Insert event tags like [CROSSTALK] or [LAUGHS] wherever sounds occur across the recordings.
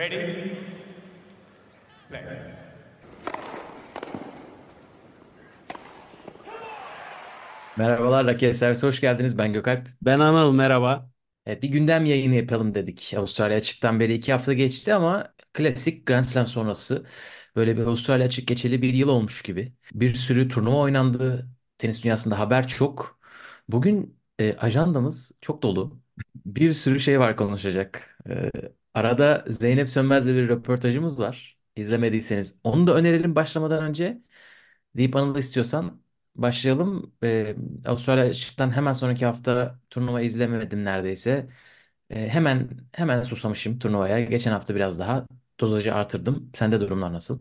Ready? Play. Merhabalar Raket Servise hoş geldiniz. Ben Gökalp. Ben Anıl merhaba. Evet, bir gündem yayını yapalım dedik. Avustralya açıktan beri iki hafta geçti ama klasik Grand Slam sonrası böyle bir Avustralya açık geçeli bir yıl olmuş gibi. Bir sürü turnuva oynandı. Tenis dünyasında haber çok. Bugün e, ajandamız çok dolu. Bir sürü şey var konuşacak. E, arada Zeynep Sönmez'le bir röportajımız var. İzlemediyseniz onu da önerelim başlamadan önce. Deyip Anıl istiyorsan başlayalım. Ee, Avustralya açıktan hemen sonraki hafta turnuva izlemedim neredeyse. Ee, hemen hemen susamışım turnuvaya. Geçen hafta biraz daha dozajı artırdım. Sende durumlar nasıl?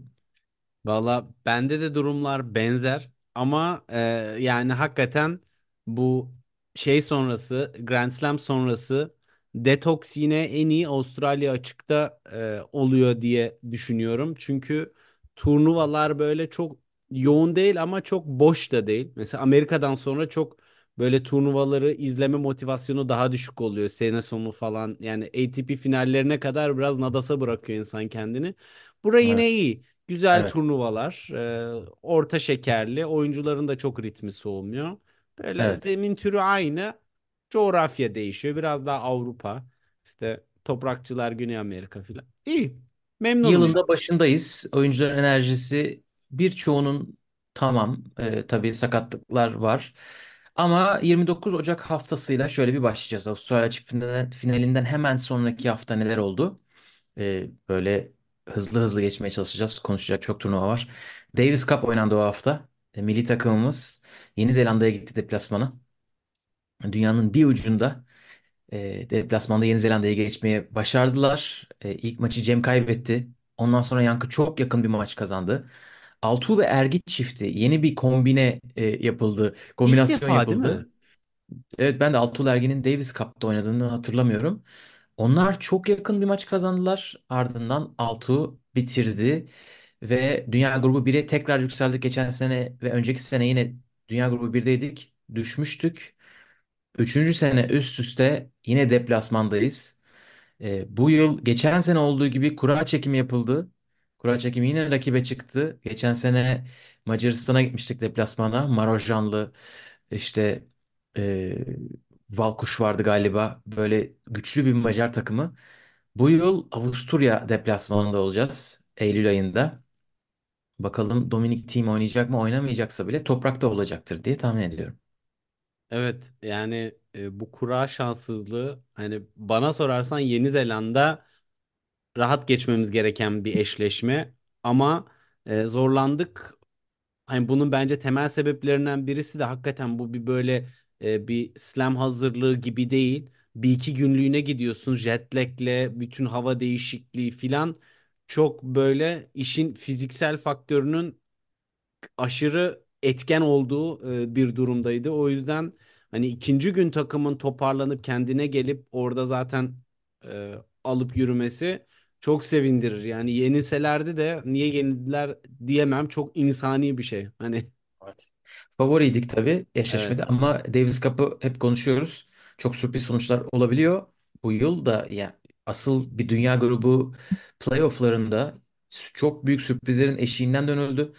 Valla bende de durumlar benzer ama e, yani hakikaten bu şey sonrası Grand Slam sonrası detoks yine en iyi Avustralya açıkta e, oluyor diye düşünüyorum. Çünkü turnuvalar böyle çok yoğun değil ama çok boş da değil. Mesela Amerika'dan sonra çok böyle turnuvaları izleme motivasyonu daha düşük oluyor. Sene sonu falan yani ATP finallerine kadar biraz nadasa bırakıyor insan kendini. Bura Evet. yine iyi. Güzel Evet. turnuvalar, e, orta şekerli, oyuncuların da çok ritmi soğumuyor. Böyle Evet. zemin türü aynı, coğrafya değişiyor. Biraz daha Avrupa, işte toprakçılar Güney Amerika filan. İyi, memnunum. Yılında başındayız. Oyuncuların enerjisi birçoğunun tamam. Ee, tabii sakatlıklar var. Ama 29 Ocak haftasıyla şöyle bir başlayacağız. Avustralya Açık finalinden, finalinden hemen sonraki hafta neler oldu? Ee, böyle hızlı hızlı geçmeye çalışacağız. Konuşacak çok turnuva var. Davis Cup oynandı o hafta. E, milli takımımız Yeni Zelanda'ya gitti deplasmana. Dünyanın bir ucunda e, deplasmanda Yeni Zelanda'yı geçmeye başardılar. E, ilk maçı Cem kaybetti. Ondan sonra Yankı çok yakın bir maç kazandı. Altuğ ve Ergit çifti yeni bir kombine e, yapıldı. İlk Kombinasyon defa değil mi? yapıldı. Evet ben de Altuğ Ergin'in Davis Cup'ta oynadığını hatırlamıyorum. Onlar çok yakın bir maç kazandılar. Ardından Altuğ bitirdi ve Dünya Grubu 1'e tekrar yükseldik. Geçen sene ve önceki sene yine Dünya Grubu 1'deydik. Düşmüştük. Üçüncü sene üst üste yine deplasmandayız. Ee, bu yıl geçen sene olduğu gibi kura çekimi yapıldı. Kura çekimi yine rakibe çıktı. Geçen sene Macaristan'a gitmiştik deplasmana. Marozjanlı işte e, Valkuş vardı galiba. Böyle güçlü bir Macar takımı. Bu yıl Avusturya deplasmanında olacağız. Eylül ayında. Bakalım Dominic Thiem oynayacak mı? Oynamayacaksa bile toprakta olacaktır diye tahmin ediyorum. Evet, yani e, bu kura şanssızlığı hani bana sorarsan Yeni Zelanda rahat geçmemiz gereken bir eşleşme ama e, zorlandık. Hani bunun bence temel sebeplerinden birisi de hakikaten bu bir böyle e, bir slam hazırlığı gibi değil. Bir iki günlüğüne gidiyorsun jet lag'le bütün hava değişikliği filan çok böyle işin fiziksel faktörünün aşırı etken olduğu e, bir durumdaydı. O yüzden hani ikinci gün takımın toparlanıp kendine gelip orada zaten e, alıp yürümesi çok sevindirir. Yani yenilselerdi de niye yenildiler diyemem. Çok insani bir şey. Hani Evet. Favoriydik tabii evet. eşleşmede ama Davis Cup'ı hep konuşuyoruz. Çok sürpriz sonuçlar olabiliyor. Bu yıl da ya asıl bir dünya grubu playofflarında çok büyük sürprizlerin eşiğinden dönüldü.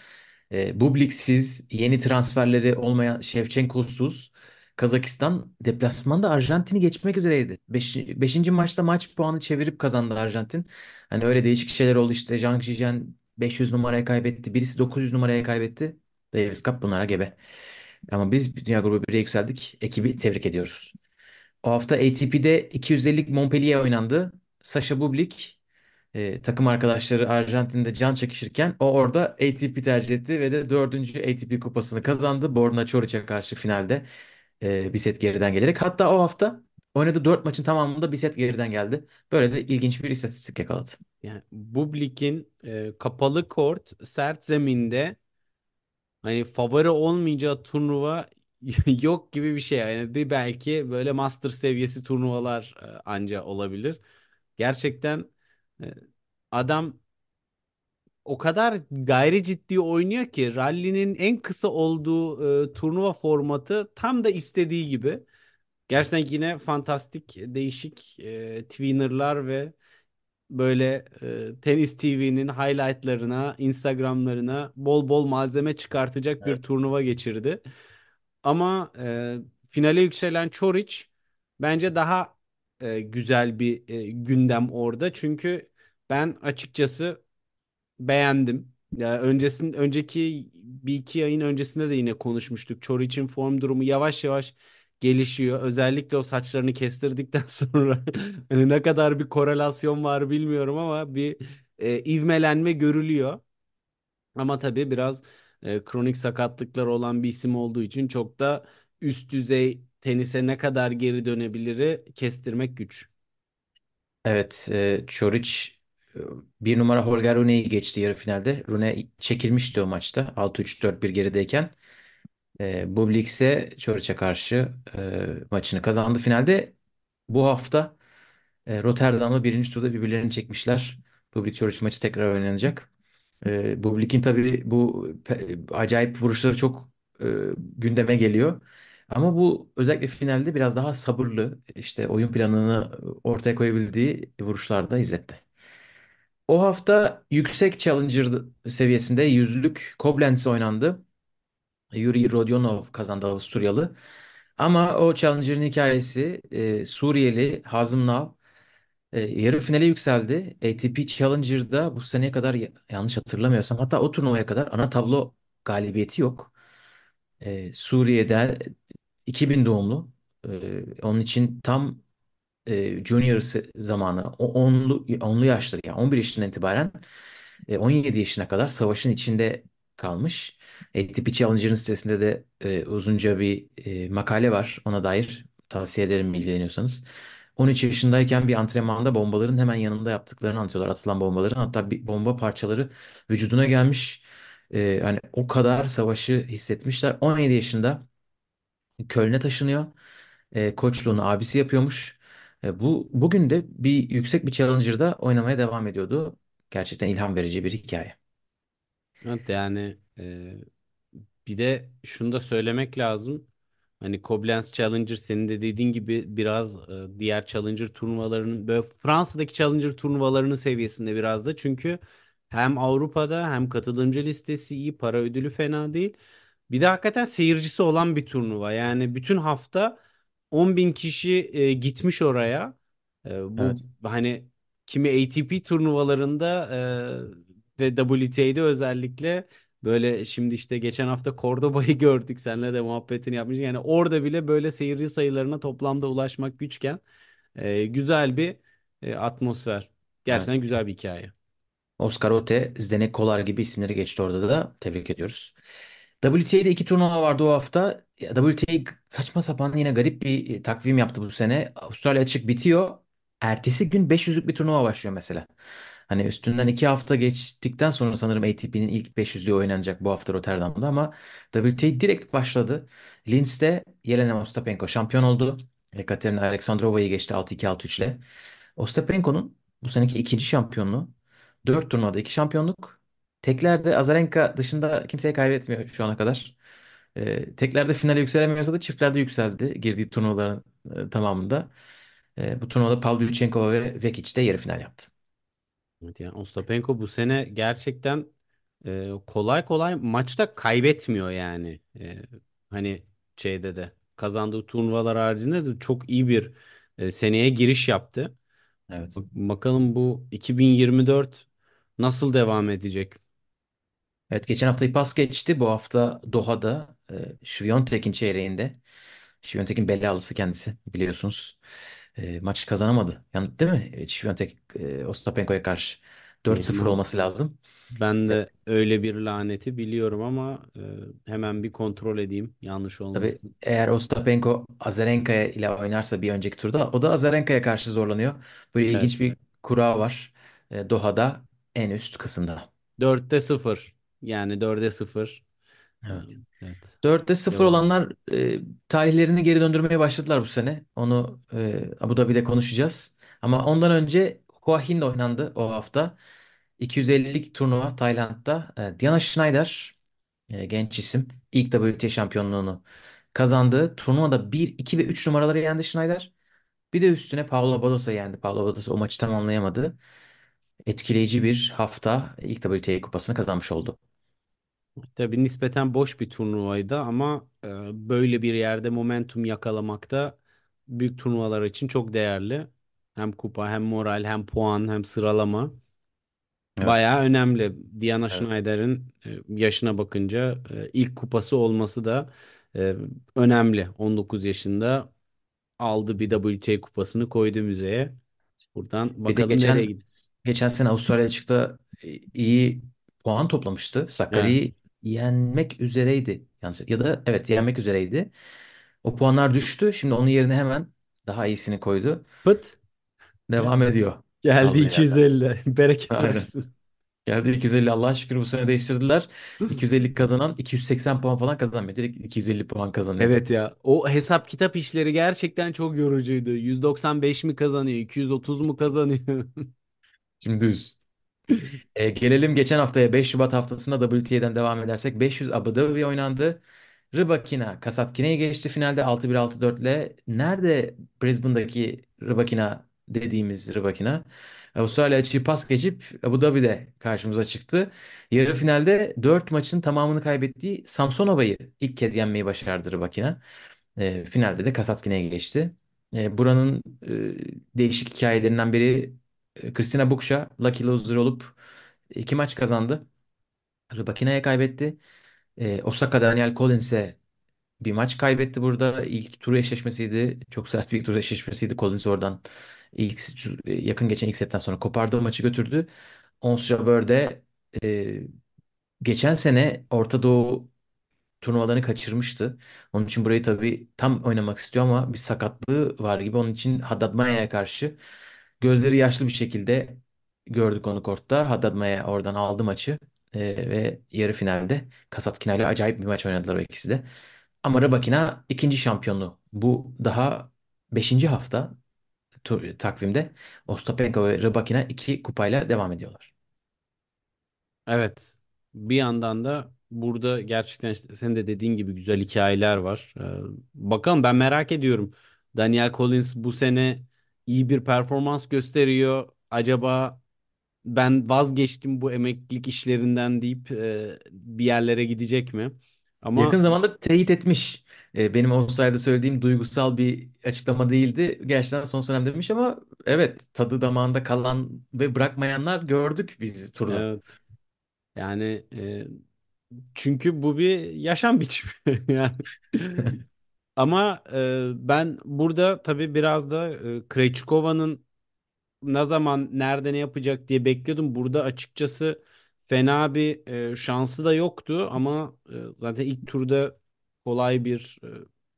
E, Bubliks'iz, yeni transferleri olmayan Şevçenko'suz Kazakistan deplasmanda Arjantin'i geçmek üzereydi. Beş, beşinci maçta maç puanı çevirip kazandı Arjantin. Hani öyle değişik şeyler oldu işte. Zhang Zhizhen 500 numaraya kaybetti. Birisi 900 numaraya kaybetti. Davis Cup bunlara gebe. Ama biz Dünya Grubu 1'e yükseldik. Ekibi tebrik ediyoruz. O hafta ATP'de 250'lik Montpellier oynandı. Sasha Bublik e, takım arkadaşları Arjantin'de can çekişirken o orada ATP tercih etti ve de dördüncü ATP kupasını kazandı. Borna Çoric'e karşı finalde e, bir set geriden gelerek. Hatta o hafta oynadığı dört maçın tamamında bir set geriden geldi. Böyle de ilginç bir istatistik yakaladı. Yani Bublik'in e, kapalı kort sert zeminde hani favori olmayacağı turnuva [LAUGHS] yok gibi bir şey. Yani bir belki böyle master seviyesi turnuvalar e, anca olabilir. Gerçekten adam o kadar gayri ciddi oynuyor ki rally'nin en kısa olduğu e, turnuva formatı tam da istediği gibi. Gerçekten yine fantastik, değişik e, tweener'lar ve böyle e, Tenis TV'nin highlightlarına, Instagram'larına bol bol malzeme çıkartacak bir Evet. turnuva geçirdi. Ama e, finale yükselen Çoric bence daha e, güzel bir e, gündem orada. Çünkü ben açıkçası beğendim. Ya öncesin önceki bir iki ayın öncesinde de yine konuşmuştuk. Çoric'in form durumu yavaş yavaş gelişiyor. Özellikle o saçlarını kestirdikten [LAUGHS] sonra hani ne kadar bir korelasyon var bilmiyorum ama bir e, ivmelenme görülüyor. Ama tabii biraz e, kronik sakatlıklar olan bir isim olduğu için çok da üst düzey tenise ne kadar geri dönebiliri kestirmek güç. Evet, e, Çoric bir numara Holger Rune'yi geçti yarı finalde. Rune çekilmişti o maçta 6-3 4-1 gerideyken. E, Bublik ise Çoric'e karşı e, maçını kazandı. Finalde bu hafta e, Rotterdam'da birinci turda birbirlerini çekmişler. Bublik Çoric maçı tekrar oynanacak. E, Bublik'in tabii bu acayip vuruşları çok e, gündeme geliyor. Ama bu özellikle finalde biraz daha sabırlı, işte oyun planını ortaya koyabildiği vuruşlarda izletti. O hafta yüksek challenger seviyesinde yüzlük Koblenz oynandı. Yuri Rodionov kazandı Avusturyalı. Ama o challenger'ın hikayesi e, Suriyeli Hazım Nav e, yarı finale yükseldi. ATP Challenger'da bu seneye kadar ya- yanlış hatırlamıyorsam hatta o turnuvaya kadar ana tablo galibiyeti yok. E, Suriye'de 2000 doğumlu. E, onun için tam e, junior zamanı o onlu, onlu yaşları yani 11 yaşından itibaren e, 17 yaşına kadar savaşın içinde kalmış. ATP Challenger'ın sitesinde de e, uzunca bir e, makale var ona dair. Tavsiye ederim ilgileniyorsanız. 13 yaşındayken bir antrenmanda bombaların hemen yanında yaptıklarını anlatıyorlar. Atılan bombaların hatta bir bomba parçaları vücuduna gelmiş. E, hani o kadar savaşı hissetmişler. 17 yaşında Köln'e taşınıyor. E, koçluğunu abisi yapıyormuş. E, bu bugün de bir yüksek bir challenger'da oynamaya devam ediyordu. Gerçekten ilham verici bir hikaye. Evet yani e, bir de şunu da söylemek lazım. Hani Koblenz Challenger senin de dediğin gibi biraz e, diğer Challenger turnuvalarının böyle Fransa'daki Challenger turnuvalarının seviyesinde biraz da. Çünkü hem Avrupa'da hem katılımcı listesi iyi, para ödülü fena değil. Bir de hakikaten seyircisi olan bir turnuva. Yani bütün hafta 10 bin kişi e, gitmiş oraya. E, bu Evet. hani kimi ATP turnuvalarında e, ve WTA'de özellikle böyle şimdi işte geçen hafta Cordoba'yı [LAUGHS] gördük. Seninle de muhabbetini yapmıştık. Yani orada bile böyle seyirci sayılarına toplamda ulaşmak güçken e, güzel bir e, atmosfer. Gerçekten Evet. güzel bir hikaye. Oscar Ote, Zdenek Kolar gibi isimleri geçti orada da. Tebrik ediyoruz. WTA'de iki turnuva vardı o hafta. WTA saçma sapan yine garip bir e, takvim yaptı bu sene. Avustralya açık bitiyor. Ertesi gün 500'lük bir turnuva başlıyor mesela. Hani üstünden iki hafta geçtikten sonra sanırım ATP'nin ilk 500'lüğü oynanacak bu hafta Rotterdam'da ama WTA direkt başladı. Linz'de Jelena Ostapenko şampiyon oldu. Ekaterina Alexandrova'yı geçti 6-2 6-3 ile. Ostapenko'nun bu seneki ikinci şampiyonluğu. Dört turnuvada iki şampiyonluk. Teklerde Azarenka dışında kimseye kaybetmiyor şu ana kadar. Ee, teklerde finale yükselemiyorsa da çiftlerde yükseldi girdiği turnuvaların e, tamamında. Ee, bu turnuvada Pavlyuchenkova ve Vekic de yarı final yaptı. Evet yani Ostapenko bu sene gerçekten e, kolay kolay maçta kaybetmiyor yani. E, hani şeyde de kazandığı turnuvalar haricinde de çok iyi bir e, seneye giriş yaptı. Evet. Bak- Bakalım bu 2024 nasıl devam edecek? Evet geçen haftayı pas geçti. Bu hafta Doha'da e, Świątek'in çeyreğinde. Świątek'in belalısı kendisi biliyorsunuz. E, maç kazanamadı. Yani değil mi? E, Świątek e, Ostapenko'ya karşı 4-0 Yani olması lazım. ben E, de öyle bir laneti biliyorum ama e, hemen bir kontrol edeyim yanlış tabii olmasın. eğer Ostapenko Azarenka ile oynarsa bir önceki turda o da Azarenka'ya karşı zorlanıyor. Böyle ilginç Evet. bir kura var. E, Doha'da en üst kısımda. 4'te 0 yani 4'e 0. Evet. evet. 4'te 0 Devam. olanlar e, tarihlerini geri döndürmeye başladılar bu sene. Onu e, Abu Dhabi'de konuşacağız. Ama ondan önce Hua Hin oynandı o hafta. 250'lik turnuva Tayland'da. E, Diana Schneider e, genç isim ilk WTA şampiyonluğunu kazandı. Turnuvada bir 2 ve 3 numaraları yendi Schneider. Bir de üstüne Paula Bados'a yendi. Paula Bados o maçı tamamlayamadı. etkileyici bir hafta ilk WTA kupasını kazanmış oldu. Tabii nispeten boş bir turnuvaydı ama e, böyle bir yerde momentum yakalamak da büyük turnuvalar için çok değerli. Hem kupa, hem moral, hem puan, hem sıralama. Evet. Bayağı önemli. Diana Evet. Schneider'in e, yaşına bakınca e, ilk kupası olması da e, önemli. 19 yaşında aldı bir WTA kupasını koydu müzeye. Buradan Bir de bakalım nereye geçen gidiyor. geçen sene Avustralya açıkta iyi puan toplamıştı. Evet. Sakarya'yı yenmek üzereydi. Yanlış, ya da evet yenmek üzereydi. O puanlar düştü. Şimdi onun yerine hemen daha iyisini koydu. Pıt Devam ediyor. geldi Kaldığı yerden. 250. Bereket Aynen. versin. Geldi 250 Allah'a şükür bu sene değiştirdiler. 250 kazanan 280 puan falan kazanmıyor. Direkt 250 puan kazanıyor. Evet ya. O hesap kitap işleri gerçekten çok yorucuydu. 195 mi kazanıyor? 230 mu kazanıyor? [LAUGHS] Şimdi düz. E, gelelim geçen haftaya 5 Şubat haftasına WTA'den devam edersek 500 Abu Dhabi oynandı. Rybakina Kasatkina'yı geçti finalde 6-1 6-4 ile. Nerede Brisbane'daki Rybakina dediğimiz Rybakina? Avustralya açığı pas geçip Abu Dhabi'de karşımıza çıktı. Yarı finalde 4 maçın tamamını kaybettiği Samsonova'yı ilk kez yenmeyi başardı Rybakina. E, finalde de Kasatkina'ya geçti. E, buranın e, değişik hikayelerinden biri e, Christina Buksha Lucky Loser olup iki maç kazandı. Rybakina'ya kaybetti. E, Osaka Daniel Collins'e bir maç kaybetti burada. İlk tur eşleşmesiydi. Çok sert bir tur eşleşmesiydi. Collins oradan ilk yakın geçen ilk setten sonra kopardığı maçı götürdü. Ons Jabeur e, geçen sene Orta Doğu turnuvalarını kaçırmıştı. Onun için burayı tabii tam oynamak istiyor ama bir sakatlığı var gibi. Onun için Haddad Maya'ya karşı gözleri yaşlı bir şekilde gördük onu kortta. Haddad Maya oradan aldı maçı Ee, ve yarı finalde Kasatkina ile acayip bir maç oynadılar o ikisi de. Ama Rybakina ikinci şampiyonu. Bu daha beşinci hafta takvimde. Ostapenko ve Rybakina iki kupayla devam ediyorlar. Evet. Bir yandan da burada gerçekten işte senin de dediğin gibi güzel hikayeler var. Ee, bakalım ben merak ediyorum. Daniel Collins bu sene iyi bir performans gösteriyor. Acaba ben vazgeçtim bu emeklilik işlerinden deyip e, bir yerlere gidecek mi? Yakın Ama zamanda teyit etmiş. Ee, benim Avustralya'da söylediğim duygusal bir açıklama değildi. Gerçekten son senem demiş ama evet tadı damağında kalan ve bırakmayanlar gördük biz turda. evet yani e, çünkü bu bir yaşam biçimi [LAUGHS] yani. [LAUGHS] Ama e, ben burada tabii biraz da e, Krejcikova'nın ne zaman nerede ne yapacak diye bekliyordum. Burada açıkçası fena bir e, şansı da yoktu ama e, zaten ilk turda kolay bir e,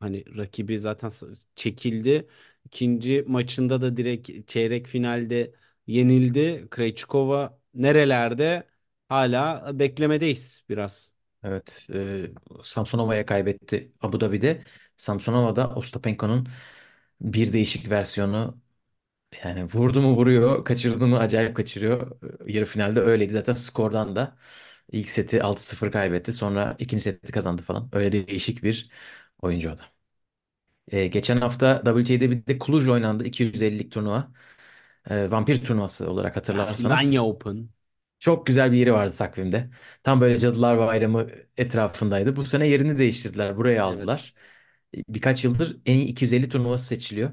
hani rakibi zaten çekildi. İkinci maçında da direkt çeyrek finalde yenildi. Krejcikova nerelerde hala beklemedeyiz biraz. Evet, e, Samsonova'ya kaybetti Abu Dhabi'de. Samsonova da Ostapenko'nun bir değişik versiyonu. Yani vurdu mu vuruyor, kaçırdı mı acayip kaçırıyor. Yarı finalde öyleydi. Zaten skordan da ilk seti 6-0 kaybetti. Sonra ikinci seti kazandı falan. Öyle değişik bir oyuncu o da. E, geçen hafta WTA'de bir de Cluj oynandı. 250'lik turnuva. E, vampir turnuvası olarak Pennsylvania hatırlarsanız. Open. Çok güzel bir yeri vardı takvimde. Tam böyle Cadılar Bayramı etrafındaydı. Bu sene yerini değiştirdiler. Buraya Evet. aldılar. Birkaç yıldır en iyi 250 turnuvası seçiliyor.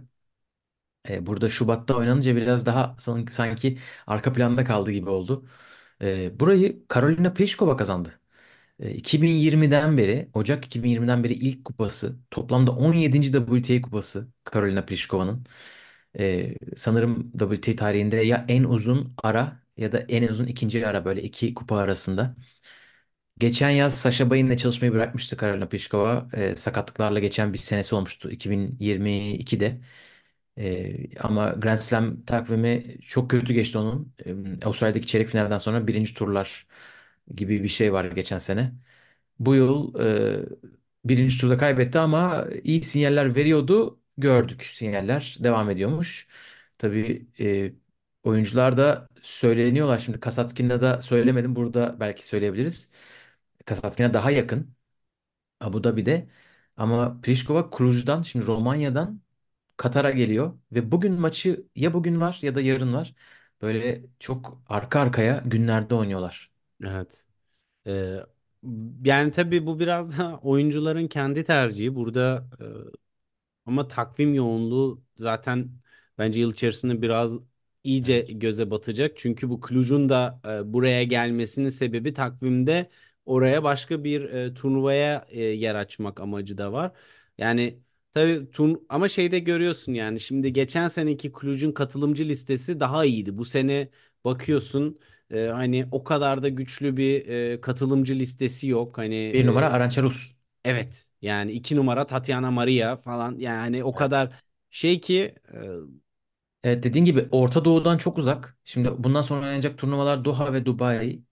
E, burada Şubat'ta oynanınca biraz daha sanki, sanki arka planda kaldı gibi oldu. E, burayı Karolina Pliskova kazandı. E, 2020'den beri, Ocak 2020'den beri ilk kupası, toplamda 17. WTA kupası Karolina Pliskova'nın. E, sanırım WTA tarihinde ya en uzun ara ya da en uzun ikinci ara böyle iki kupa arasında. Geçen yaz Sasha Bayin'le çalışmayı bırakmıştı Karolina Pliskova. E, sakatlıklarla geçen bir senesi olmuştu 2022'de. E, ama Grand Slam takvimi çok kötü geçti onun. E, Avustralya'daki çeyrek finalden sonra birinci turlar gibi bir şey var geçen sene. Bu yıl e, birinci turda kaybetti ama iyi sinyaller veriyordu. Gördük sinyaller devam ediyormuş. Tabii e, oyuncular da söyleniyorlar. Şimdi Kasatkin'de da söylemedim. Burada belki söyleyebiliriz. Kasatkin'e daha yakın Abu Dhabi'de. Ama Pliskova Cluj'dan şimdi Romanya'dan Katar'a geliyor. Ve bugün maçı ya bugün var ya da yarın var. böyle çok arka arkaya günlerde oynuyorlar. Evet. Ee, yani tabii bu biraz da [LAUGHS] oyuncuların kendi tercihi. Burada e, ama takvim yoğunluğu zaten bence yıl içerisinde biraz iyice göze batacak. Çünkü bu Cluj'un da e, buraya gelmesinin sebebi takvimde oraya başka bir e, turnuvaya e, yer açmak amacı da var. Yani tabii turn ama şeyde görüyorsun yani şimdi geçen seneki Cluj'un katılımcı listesi daha iyiydi. Bu sene bakıyorsun e, hani o kadar da güçlü bir e, katılımcı listesi yok. Hani Bir numara e, Arançarus. Evet yani iki numara Tatiana Maria falan yani o Evet. kadar şey ki e, Evet dediğin gibi Orta Doğu'dan çok uzak. Şimdi bundan sonra oynanacak turnuvalar Doha ve Dubai.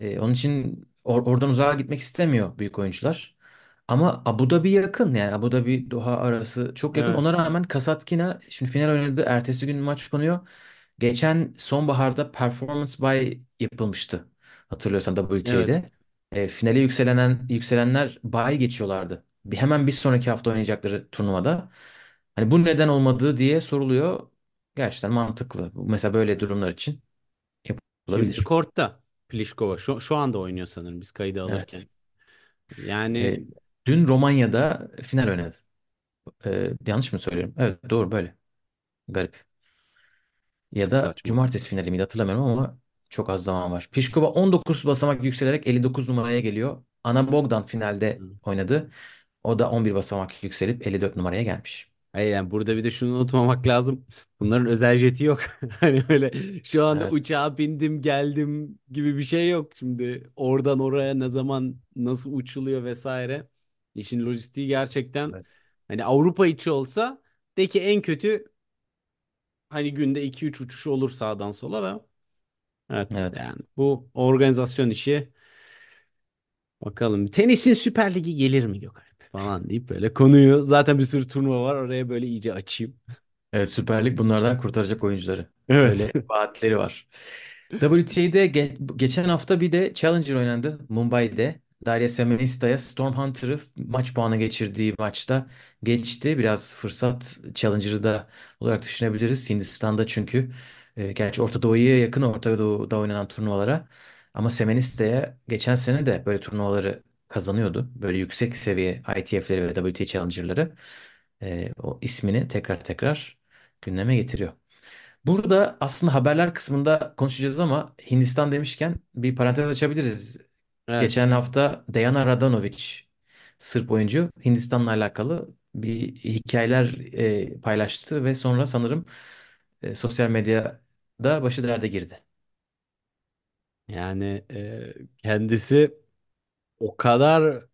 Ee, onun için or- oradan uzağa gitmek istemiyor büyük oyuncular. Ama Abu Dhabi yakın yani Abu Dhabi Doha arası çok yakın. evet Ona rağmen Kasatkina şimdi final oynadı. Ertesi gün maç konuyor. Geçen sonbaharda performance buy yapılmıştı. Hatırlıyorsan evet WTA'de. E, finale yükselenen yükselenler buy geçiyorlardı. Bir, hemen bir sonraki hafta oynayacakları turnuvada. Hani bu neden olmadığı diye soruluyor. Gerçekten mantıklı. Mesela böyle durumlar için şimdi yapılabilir. kortta Pliskova şu, şu anda oynuyor sanırım biz kaydı Evet. alırken. Yani E, dün Romanya'da final oynadı. E, yanlış mı söylüyorum? Evet doğru böyle. Garip. Ya çok da saçma. cumartesi finali miydi hatırlamıyorum ama çok az zaman var. Pliskova 19 basamak yükselerek 59 numaraya geliyor. Ana Bogdan finalde Hı. oynadı. O da 11 basamak yükselip 54 numaraya gelmiş. Hayır yani burada bir de şunu unutmamak lazım. Bunların özel jeti yok. [LAUGHS] Hani öyle şu anda Evet. uçağa bindim geldim gibi bir şey yok. Şimdi oradan oraya ne zaman nasıl uçuluyor vesaire. İşin lojistiği gerçekten Evet. hani Avrupa içi olsa de ki en kötü Hani günde iki üç uçuş olur sağdan sola da. Evet Evet. yani bu organizasyon işi bakalım. Tenisin Süper Ligi gelir mi Gökalp falan deyip böyle konuyu zaten bir sürü turnuva var oraya böyle iyice açayım. Evet Süper Lig bunlardan kurtaracak oyuncuları. Evet. Öyle vaatleri var. WTA'de ge- geçen hafta bir de Challenger oynandı Mumbai'de. Darya Semenista'ya Storm Hunter'ı maç puanı geçirdiği maçta geçti. Biraz fırsat Challenger'ı da olarak düşünebiliriz. Hindistan'da çünkü e, gerçi Orta Doğu'ya yakın Orta Doğu'da oynanan turnuvalara. Ama Semenista'ya geçen sene de böyle turnuvaları kazanıyordu. Böyle yüksek seviye ITF'leri ve WTA Challenger'ları. E, o ismini tekrar tekrar gündeme getiriyor. Burada aslında haberler kısmında konuşacağız ama Hindistan demişken bir parantez açabiliriz. Evet. Geçen hafta Dejana Radanovic, Sırp oyuncu Hindistan'la alakalı bir hikayeler e, paylaştı ve sonra sanırım e, sosyal medyada başı derde girdi. Yani e, kendisi o kadar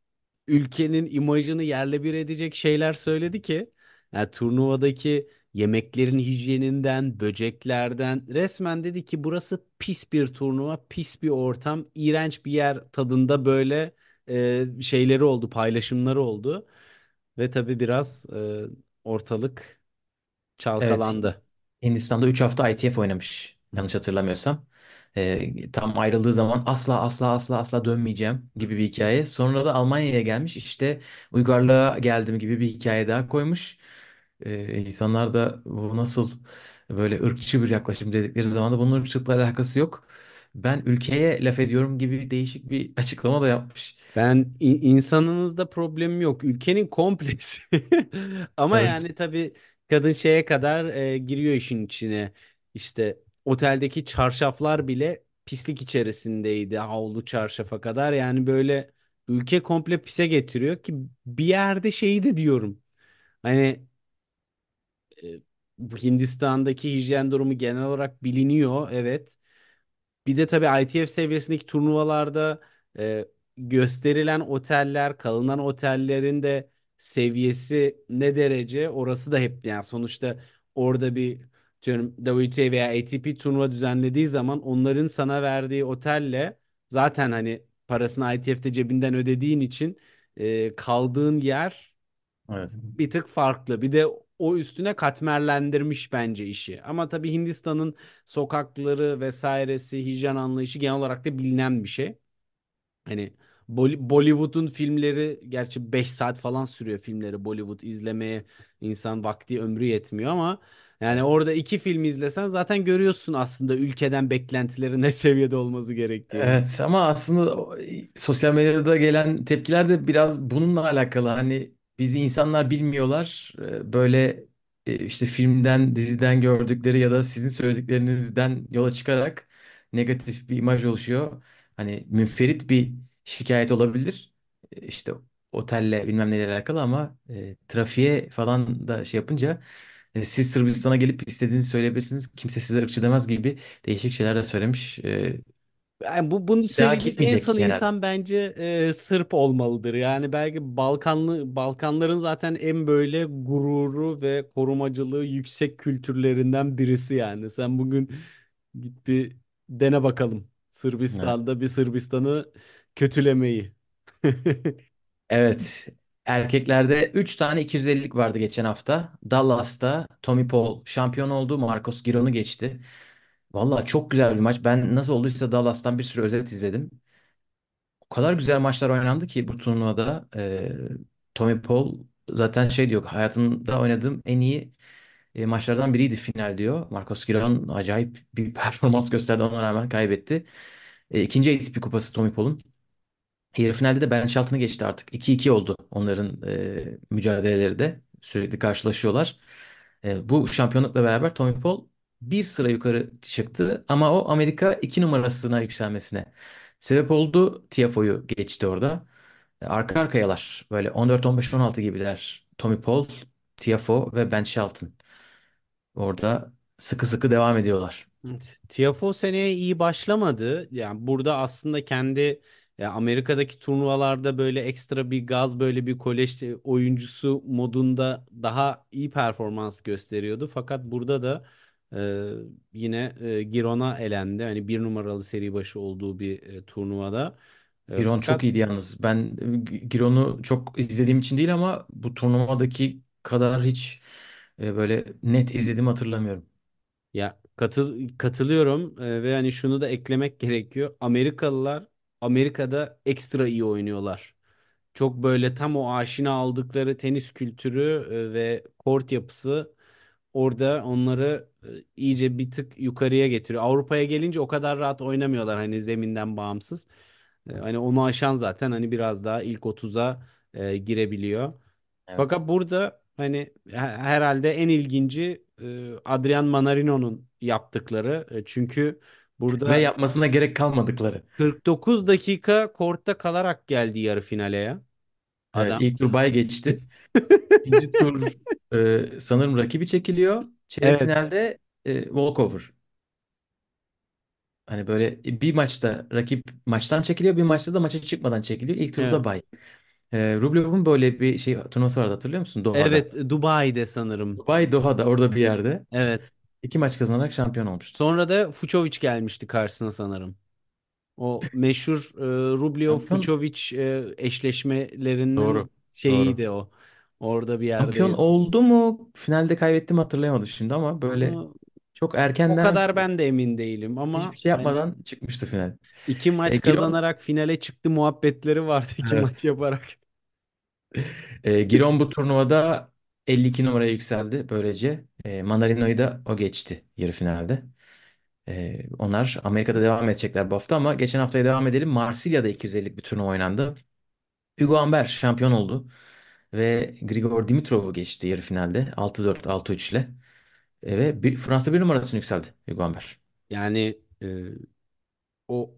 ülkenin imajını yerle bir edecek şeyler söyledi ki yani turnuvadaki yemeklerin hijyeninden, böceklerden resmen dedi ki burası pis bir turnuva, pis bir ortam, iğrenç bir yer tadında böyle e, şeyleri oldu, paylaşımları oldu ve tabii biraz e, ortalık Evet, çalkalandı. Hindistan'da 3 hafta ITF oynamış yanlış hatırlamıyorsam. Ee, tam ayrıldığı zaman asla asla asla asla dönmeyeceğim gibi bir hikaye. Sonra da Almanya'ya gelmiş işte uygarlığa geldim gibi bir hikaye daha koymuş. Ee, insanlar da bu nasıl böyle ırkçı bir yaklaşım dedikleri zaman da bunun ırkçılıkla alakası yok. Ben ülkeye laf ediyorum gibi değişik bir [LAUGHS] açıklama da yapmış. Ben i- insanınızda problemim yok. Ülkenin kompleksi. [LAUGHS] Ama Evet. yani tabii kadın şeye kadar e, giriyor işin içine. İşte oteldeki çarşaflar bile pislik içerisindeydi. Havlu çarşafa kadar. Yani böyle ülke komple pise getiriyor ki bir yerde şeyi de diyorum. Hani e, Hindistan'daki hijyen durumu genel olarak biliniyor. Evet. Bir de tabii ITF seviyesindeki turnuvalarda e, gösterilen oteller, kalınan otellerin de seviyesi ne derece orası da hep yani sonuçta orada bir diyorum WTA veya ATP turnuva düzenlediği zaman onların sana verdiği otelle zaten hani parasını ITF'de cebinden ödediğin için e, kaldığın yer Evet. bir tık farklı. Bir de o üstüne katmerlendirmiş bence işi. Ama tabii Hindistan'ın sokakları vesairesi, hijyen anlayışı genel olarak da bilinen bir şey. Hani Bol- Bollywood'un filmleri gerçi 5 saat falan sürüyor filmleri Bollywood izlemeye insan vakti ömrü yetmiyor ama Yani orada iki film izlesen zaten görüyorsun aslında ülkeden beklentilerin ne seviyede olması gerektiğini. Evet ama aslında o- sosyal medyada gelen tepkiler de biraz bununla alakalı. Hani bizi insanlar bilmiyorlar. Ee, Böyle e, işte filmden, diziden gördükleri ya da sizin söylediklerinizden yola çıkarak negatif bir imaj oluşuyor. Hani münferit bir şikayet olabilir. E, İşte otelle bilmem neyle alakalı ama e, trafiğe falan da şey yapınca e, siz Sırbistan'a gelip istediğinizi söyleyebilirsiniz. Kimse size ırkçı demez gibi değişik şeyler de söylemiş. E, Yani bu bunu söylediğin en son herhalde. insan bence e, Sırp olmalıdır. Yani belki Balkanlı Balkanların zaten en böyle gururu ve korumacılığı yüksek kültürlerinden birisi yani. Sen bugün git bir dene bakalım. Evet. Sırbistan'da bir Sırbistan'ı kötülemeyi. [LAUGHS] Evet. Erkeklerde 3 tane 250'lik vardı geçen hafta. Dallas'ta Tommy Paul şampiyon oldu. Marcos Giron'u geçti. Vallahi çok güzel bir maç. Ben nasıl olduysa Dallas'tan bir sürü özet izledim. O kadar güzel maçlar oynandı ki bu turnuvada. Ee, Tommy Paul zaten şey diyor. Hayatımda oynadığım en iyi e, maçlardan biriydi final diyor. Marcos Giron acayip bir [LAUGHS] performans gösterdi. Ona rağmen kaybetti. E, ikinci ATP kupası Tommy Paul'un. Yarı finalde de Ben Shelton'ı geçti artık. 2-2 oldu onların e, mücadeleleri de. Sürekli karşılaşıyorlar. E, bu şampiyonlukla beraber Tommy Paul bir sıra yukarı çıktı ama o Amerika 2 numarasına yükselmesine sebep oldu. Tiafoe'yu geçti orada. E, arka arkayalar. Böyle 14-15-16 gibiler. Tommy Paul, Tiafoe ve Ben Shelton. Orada sıkı sıkı devam ediyorlar. Evet. Tiafoe seneye iyi başlamadı. Yani burada aslında kendi ya Amerika'daki turnuvalarda böyle ekstra bir gaz böyle bir kolej oyuncusu modunda daha iyi performans gösteriyordu. Fakat burada da e, yine e, Giron'a elendi. Hani bir numaralı seri başı olduğu bir e, turnuvada. E, Giron çok fakat iyiydi yalnız. Ben e, Giron'u çok izlediğim için değil ama bu turnuvadaki kadar hiç e, böyle net izlediğimi hatırlamıyorum. Ya katıl katılıyorum Ee, ve hani şunu da eklemek gerekiyor. Amerikalılar Amerika'da ekstra iyi oynuyorlar. Çok böyle tam o aşina aldıkları tenis kültürü e, ve kort yapısı orada onları e, iyice bir tık yukarıya getiriyor. Avrupa'ya gelince o kadar rahat oynamıyorlar hani zeminden bağımsız. E, Hani onu aşan zaten hani biraz daha ilk 30'a e, girebiliyor. Evet. Fakat burada hani he- herhalde en ilginci e, Adrian Manarino'nun yaptıkları. E, Çünkü Ve burada yapmasına gerek kalmadıkları. 49 dakika kortta kalarak geldi yarı finale ya Evet, adam. ilk tur bay geçti. [LAUGHS] İkinci tur e, sanırım rakibi çekiliyor. Çeyrek Evet. finalde e, walkover. Hani böyle bir maçta rakip maçtan çekiliyor, bir maçta da maça çıkmadan çekiliyor. İlk Evet. turda bay. E, Rublev'in böyle bir şey turnuvası vardı hatırlıyor musun? Doha'da. Evet, Dubai'de sanırım. Dubai Doha'da orada bir yerde. Evet. İki maç kazanarak şampiyon olmuştu. Sonra da Fucsovics gelmişti karşısına sanırım. O meşhur e, Şampiyon Rublev-Fucsovics e, eşleşmelerinin doğru. Doğru. şeyiydi o. Orada bir Şampiyon yerdeydi. oldu mu? Finalde kaybettim hatırlayamadım şimdi ama böyle Onu çok o erkenden kadar ben de emin değilim ama hiçbir şey hani yapmadan çıkmıştı final. iki E, maç Giron kazanarak finale çıktı muhabbetleri vardı iki maç evet. yaparak. E, Giron bu turnuvada 52 numaraya yükseldi böylece. E, Manarino'yu da o geçti yarı finalde. E, onlar Amerika'da devam edecekler bu hafta ama geçen haftaya devam edelim. Marsilya'da 250'lik bir turnuva oynandı. Hugo Humbert şampiyon oldu ve Grigor Dimitrov'u geçti yarı finalde 6-4 6-3 ile. E, ve bir, Fransa bir numarasını yükseldi Hugo Humbert. Yani e, o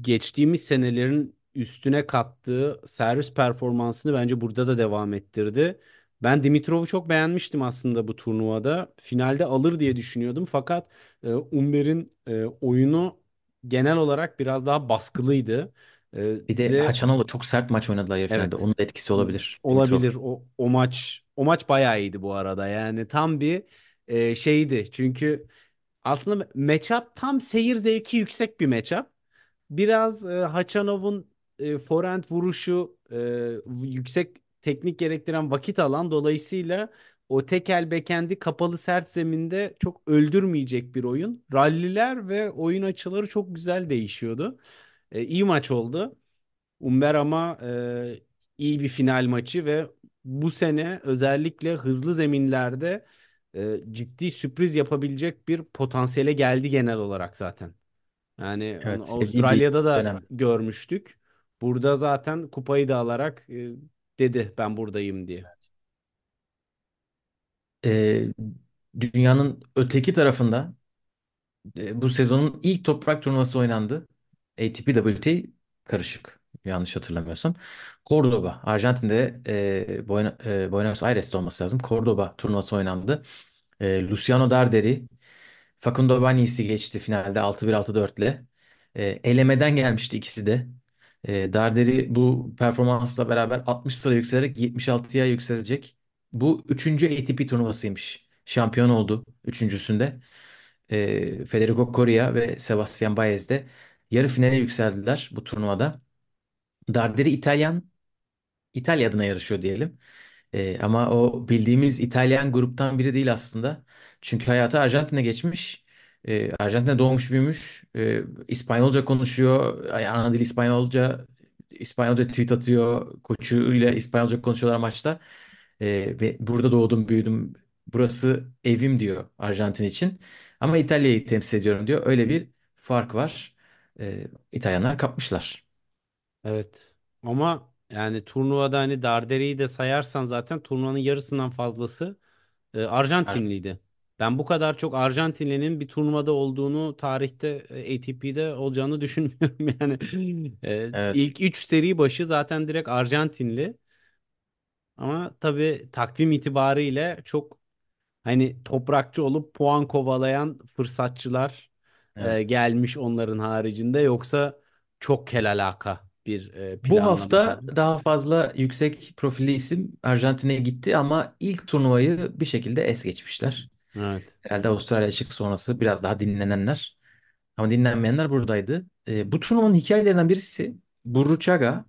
geçtiğimiz senelerin üstüne kattığı servis performansını bence burada da devam ettirdi. Ben Dimitrov'u çok beğenmiştim aslında bu turnuvada. Finalde alır diye düşünüyordum fakat e, Umber'in e, oyunu genel olarak biraz daha baskılıydı. E, Bir de ve Haçanalo çok sert maç oynadılar yarı finalde. evet Onun da etkisi olabilir Dimitrov. olabilir o, o maç o maç bayağı iyiydi bu arada. Yani tam bir e, şeydi. Çünkü aslında matchup tam seyir zevki yüksek bir matchup. Biraz e, Haçanov'un e, forehand vuruşu e, yüksek teknik gerektiren vakit alan dolayısıyla o tekel bekendi kapalı sert zeminde çok öldürmeyecek bir oyun. Ralliler ve oyun açıları çok güzel değişiyordu. E, iyi maç oldu. Umber ama e, iyi bir final maçı ve bu sene özellikle hızlı zeminlerde e, ciddi sürpriz yapabilecek bir potansiyele geldi genel olarak zaten. Yani Evet, Avustralya'da da dönem. görmüştük. Burada zaten kupayı da alarak e, dedi ben buradayım diye. Ee, dünyanın öteki tarafında e, bu sezonun ilk toprak turnuvası oynandı. ATP WTA karışık. Yanlış hatırlamıyorsam. Cordoba, Arjantin'de e, e, Buenos Aires'te olması lazım. Cordoba turnuvası oynandı. E, Luciano Darderi, Facundo Bagnis'i geçti finalde 6-1 6-4 ile. E, elemeden gelmişti ikisi de. E, Darderi bu performansla beraber 60 sıra yükselerek 76'ya yükselecek. Bu üçüncü ATP turnuvasıymış. Şampiyon oldu üçüncüsünde. E, Federico Coria ve Sebastian Baez de yarı finale yükseldiler bu turnuvada. Darderi İtalyan, İtalya adına yarışıyor diyelim. Ee, ama o bildiğimiz İtalyan gruptan biri değil aslında. Çünkü hayatı Arjantin'e geçmiş. Ee, Arjantin'de doğmuş büyümüş. Ee, İspanyolca konuşuyor. Ay, Ana dili İspanyolca. İspanyolca tweet atıyor. Koçuyla İspanyolca konuşuyorlar maçta. Ee, ve burada doğdum büyüdüm. Burası evim diyor Arjantin için. Ama İtalya'yı temsil ediyorum diyor. Öyle bir fark var. Ee, İtalyanlar kapmışlar. Evet. Ama yani turnuvada hani Darderi'yi de sayarsan zaten turnuvanın yarısından fazlası e, Arjantinliydi. Ben bu kadar çok Arjantinlinin bir turnuvada olduğunu tarihte e, ATP'de olacağını [LAUGHS] düşünmüyorum. Yani e, Evet. ilk 3 seri başı zaten direkt Arjantinli. Ama tabii takvim itibariyle çok hani toprakçı olup puan kovalayan fırsatçılar e, Evet. gelmiş onların haricinde. Yoksa çok kel alaka bir e, Bu hafta daha fazla yüksek profilli isim Arjantin'e gitti ama ilk turnuvayı bir şekilde es geçmişler. Evet. Herhalde Avustralya açık sonrası biraz daha dinlenenler. Ama dinlenmeyenler buradaydı. E, bu turnuvanın hikayelerinden birisi Burruchaga.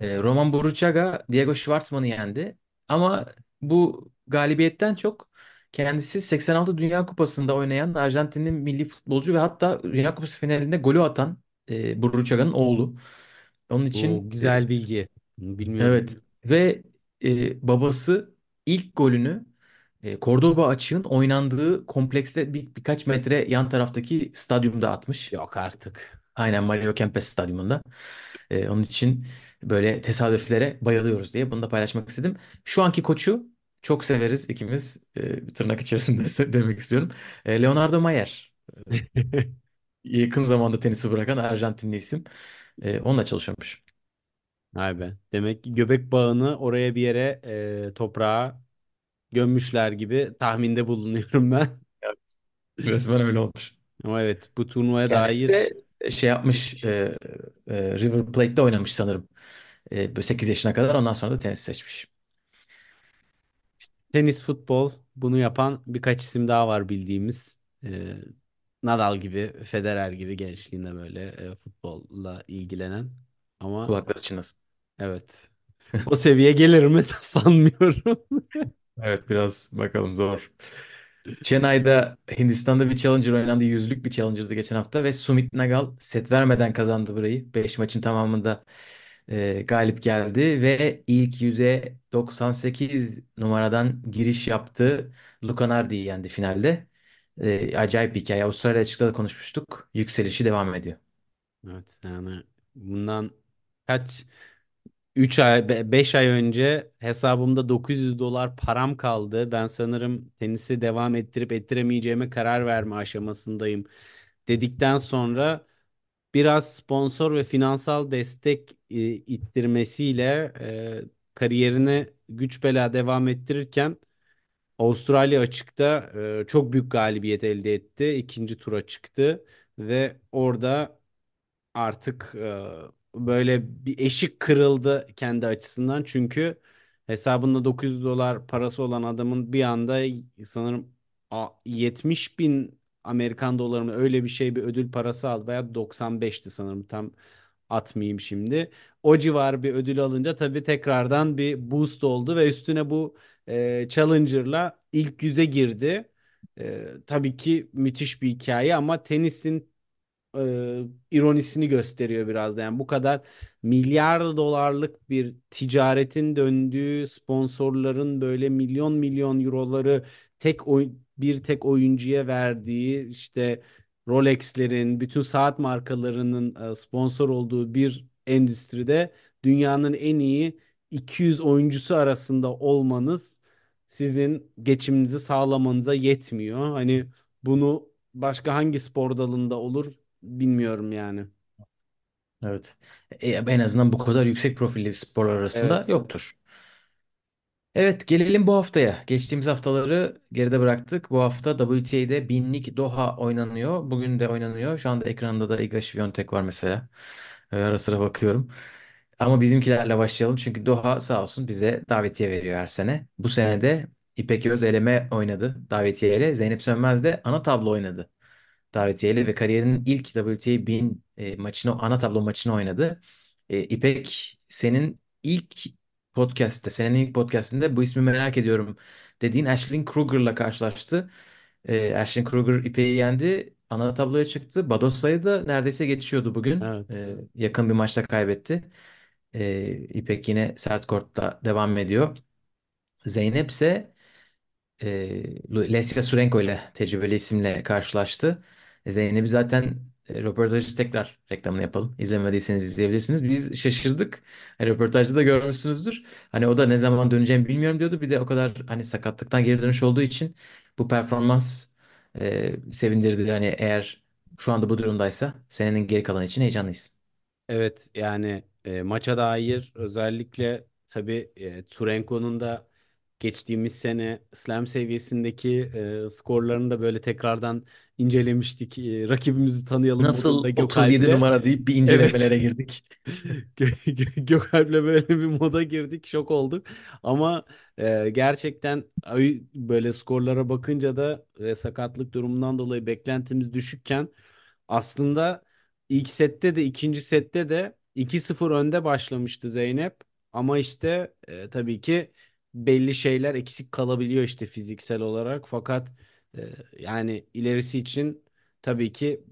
E, Roman Burruchaga Diego Schwartzman'ı yendi. Ama bu galibiyetten çok kendisi 86 Dünya Kupası'nda oynayan Arjantin'in milli futbolcu ve hatta Dünya Kupası finalinde golü atan e, Burruchaga'nın oğlu. Onun O için e, güzel bilgi. Bilmiyordum. Evet ve e, babası ilk golünü e, Cordoba açığın oynandığı komplekste bir, birkaç metre yan taraftaki stadyumda atmış. Yok artık. Aynen Mario Kempes stadyumunda. E, onun için böyle tesadüflere bayılıyoruz diye bunu da paylaşmak istedim. Şu anki koçu çok severiz ikimiz e, tırnak içerisinde [LAUGHS] demek istiyorum. E, Leonardo Mayer. [LAUGHS] Yakın zamanda tenisi bırakan Arjantinli isim. E, onunla çalışıyormuş. Vay be. Demek ki göbek bağını oraya bir yere e, toprağa gömmüşler gibi tahminde bulunuyorum ben. Evet. Resmen öyle olmuş. Ama evet bu turnuvaya Kendisi dair de şey yapmış e, e, River Plate'de oynamış sanırım. E, böyle 8 yaşına kadar ondan sonra da tenis seçmiş. tenis, futbol bunu yapan birkaç isim daha var bildiğimiz. E, Nadal gibi, Federer gibi gençliğinde böyle e, futbolla ilgilenen. Ama Kulakları çınlasın. evet o seviye gelir mi [LAUGHS] sanmıyorum. [LAUGHS] Evet biraz bakalım zor. Chennai'da Hindistan'da bir Challenger oynandı. Yüzlük bir Challenger'dı geçen hafta ve Sumit Nagal set vermeden kazandı burayı. 5 maçın tamamında e, galip geldi ve ilk yüze 98 numaradan giriş yaptı. Luca Nardi'yi yendi finalde. E, acayip bir hikaye. Avustralya açıkta da konuşmuştuk. Yükselişi devam ediyor. Evet yani bundan kaç 3 ay 5 ay önce hesabımda 900 dolar param kaldı. Ben sanırım tenisi devam ettirip ettiremeyeceğime karar verme aşamasındayım dedikten sonra biraz sponsor ve finansal destek e, ittirmesiyle e, kariyerini güç bela devam ettirirken Avustralya açıkta e, çok büyük galibiyet elde etti. İkinci tura çıktı ve orada artık e, böyle bir eşik kırıldı kendi açısından. Çünkü hesabında 900 dolar parası olan adamın bir anda sanırım a- 70 bin Amerikan doları mı öyle bir şey bir ödül parası aldı. Veya 95'ti sanırım tam atmayayım şimdi. O civar bir ödül alınca tabii tekrardan bir boost oldu ve üstüne bu e, Challenger'la ilk yüze girdi. E, tabii ki müthiş bir hikaye ama tenisin ironisini gösteriyor biraz da. Yani bu kadar milyar dolarlık bir ticaretin döndüğü sponsorların böyle milyon milyon euroları tek oy bir tek oyuncuya verdiği işte Rolex'lerin, bütün saat markalarının sponsor olduğu bir endüstride dünyanın en iyi 200 oyuncusu arasında olmanız sizin geçiminizi sağlamanıza yetmiyor. Hani bunu başka hangi spor dalında olur bilmiyorum yani. Evet. E, en azından bu kadar yüksek profilli sporlar arasında Evet. yoktur. Evet, gelelim bu haftaya. Geçtiğimiz haftaları geride bıraktık. Bu hafta WTA'de binlik Doha oynanıyor. Bugün de oynanıyor. Şu anda ekranda da Iga Świątek var mesela. Ee, Ara sıra bakıyorum. Ama bizimkilerle başlayalım. Çünkü Doha sağ olsun bize davetiye veriyor her sene. Bu sene de İpek Öz eleme oynadı davetiye ile. Zeynep Sönmez de ana tablo oynadı davetiyeyle ve kariyerinin ilk WTA 1000 e, maçını, ana tablo maçını oynadı. E, İpek senin ilk podcast'te, senin ilk podcast'inde bu ismi merak ediyorum dediğin Ashley Kruger'la karşılaştı. E, Ashley Kruger İpek'i yendi. Ana tabloya çıktı. Badossa'yı da neredeyse geçiyordu bugün. Evet. E, yakın bir maçta kaybetti. E, İpek yine sert kortta devam ediyor. Zeynep ise e, Lesya Surenko ile tecrübeli isimle karşılaştı. E, Zeynep'i zaten e, röportajı tekrar reklamını yapalım. İzlemediyseniz izleyebilirsiniz. Biz şaşırdık. E, röportajda da görmüşsünüzdür. Hani o da ne zaman döneceğimi bilmiyorum diyordu. Bir de o kadar hani sakatlıktan geri dönüş olduğu için bu performans e, sevindirdi. Hani eğer şu anda bu durumdaysa senenin geri kalanı için heyecanlıyız. Evet yani e, maça dair özellikle tabii e, Turenko'nun da geçtiğimiz sene slam seviyesindeki e, skorlarını da böyle tekrardan incelemiştik. Rakibimizi tanıyalım Nasıl 37 Gökalp'le. numara deyip bir Evet. incelemelere girdik. [LAUGHS] Gö- Gö- Gökalp'le böyle bir moda girdik, şok olduk. Ama e, gerçekten böyle skorlara bakınca da e, sakatlık durumundan dolayı beklentimiz düşükken aslında ilk sette de ikinci sette de 2-0 önde başlamıştı Zeynep. Ama işte e, tabii ki belli şeyler eksik kalabiliyor işte fiziksel olarak. Fakat yani ilerisi için tabii ki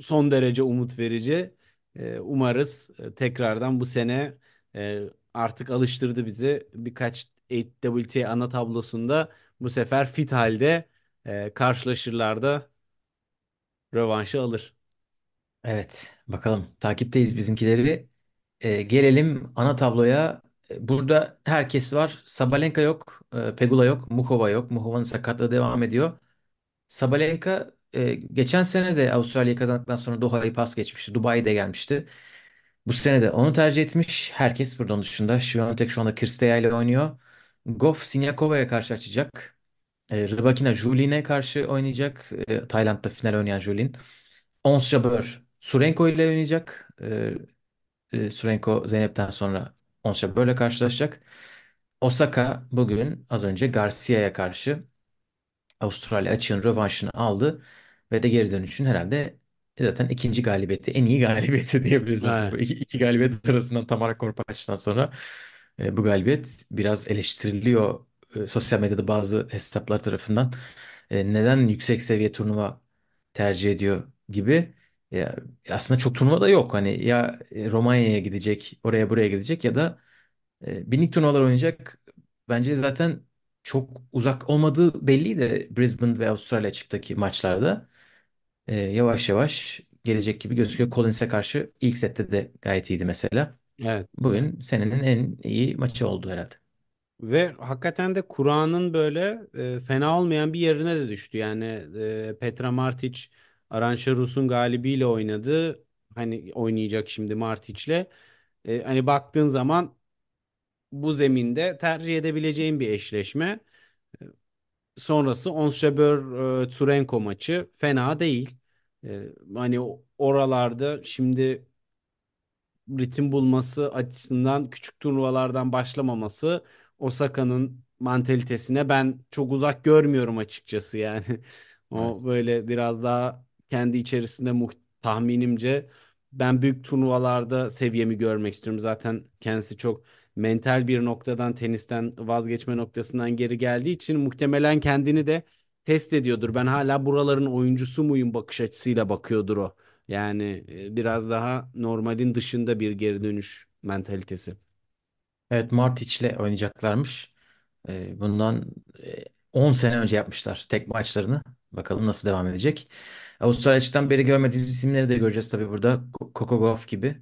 son derece umut verici. Umarız tekrardan bu sene artık alıştırdı bizi. Birkaç 8WTA ana tablosunda bu sefer fit halde karşılaşırlar da rövanşı alır. Evet, bakalım. Takipteyiz bizimkileri. Ee, gelelim ana tabloya. Burada herkes var. Sabalenka yok, e, Pegula yok, Muchova yok. Muchova'nın sakatlığı devam ediyor. Sabalenka e, geçen sene de Avustralya'yı kazandıktan sonra Doha'yı pas geçmişti. Dubai'de gelmişti. Bu sene de onu tercih etmiş. Herkes buradan dışında. Świątek şu anda Kirsteya ile oynuyor. Goff Siniakova'ya karşı açacak. E, Rybakina Julin'e karşı oynayacak. E, Tayland'da final oynayan Julin. Ons Jabeur Surenko ile oynayacak. Surenko Zeynep'ten sonra Ons Jabeur'le karşılaşacak. Osaka bugün az önce Garcia'ya karşı Avustralya açığın rövanşını aldı ve de geri dönüşün herhalde zaten ikinci galibiyeti, en iyi galibiyeti [LAUGHS] diyebiliriz Evet. iki, iki galibiyet arasından Tamara Korpaç'tan sonra e, bu galibiyet biraz eleştiriliyor e, sosyal medyada bazı hesaplar tarafından. E, neden yüksek seviye turnuva tercih ediyor gibi. Ya, aslında çok turnuva da yok. Hani ya e, Romanya'ya gidecek, oraya buraya gidecek ya da e, binlik turnuvalar oynayacak. Bence zaten çok uzak olmadığı belliydi Brisbane ve Avustralya açıktaki maçlarda. E, yavaş yavaş gelecek gibi gözüküyor. Collins'e karşı ilk sette de gayet iyiydi mesela. Evet. Bugün senenin en iyi maçı oldu herhalde. Ve hakikaten de Kur'an'ın böyle e, fena olmayan bir yerine de düştü. Yani e, Petra Martic, Arantxa Rus'un galibiyle oynadı. Hani oynayacak şimdi Martic'le. E, hani baktığın zaman bu zeminde tercih edebileceğim bir eşleşme. Sonrası Ons Jabeur e, Tsurenko maçı fena değil. E, hani oralarda şimdi ritim bulması açısından küçük turnuvalardan başlamaması Osaka'nın mantalitesine ben çok uzak görmüyorum açıkçası yani. [LAUGHS] O Evet. böyle biraz daha kendi içerisinde muht tahminimce ben büyük turnuvalarda seviyemi görmek istiyorum. Zaten kendisi çok mental bir noktadan tenisten vazgeçme noktasından geri geldiği için muhtemelen kendini de test ediyordur. Ben hala buraların oyuncusu muyum bakış açısıyla bakıyordur o. Yani e, biraz daha normalin dışında bir geri dönüş mentalitesi. Evet Martic'le oynayacaklarmış. E, bundan e, 10 sene önce yapmışlar tek maçlarını. Bakalım nasıl devam edecek. Avustralya açıktan beri görmediğimiz isimleri de göreceğiz tabii burada. Coco Gauff gibi.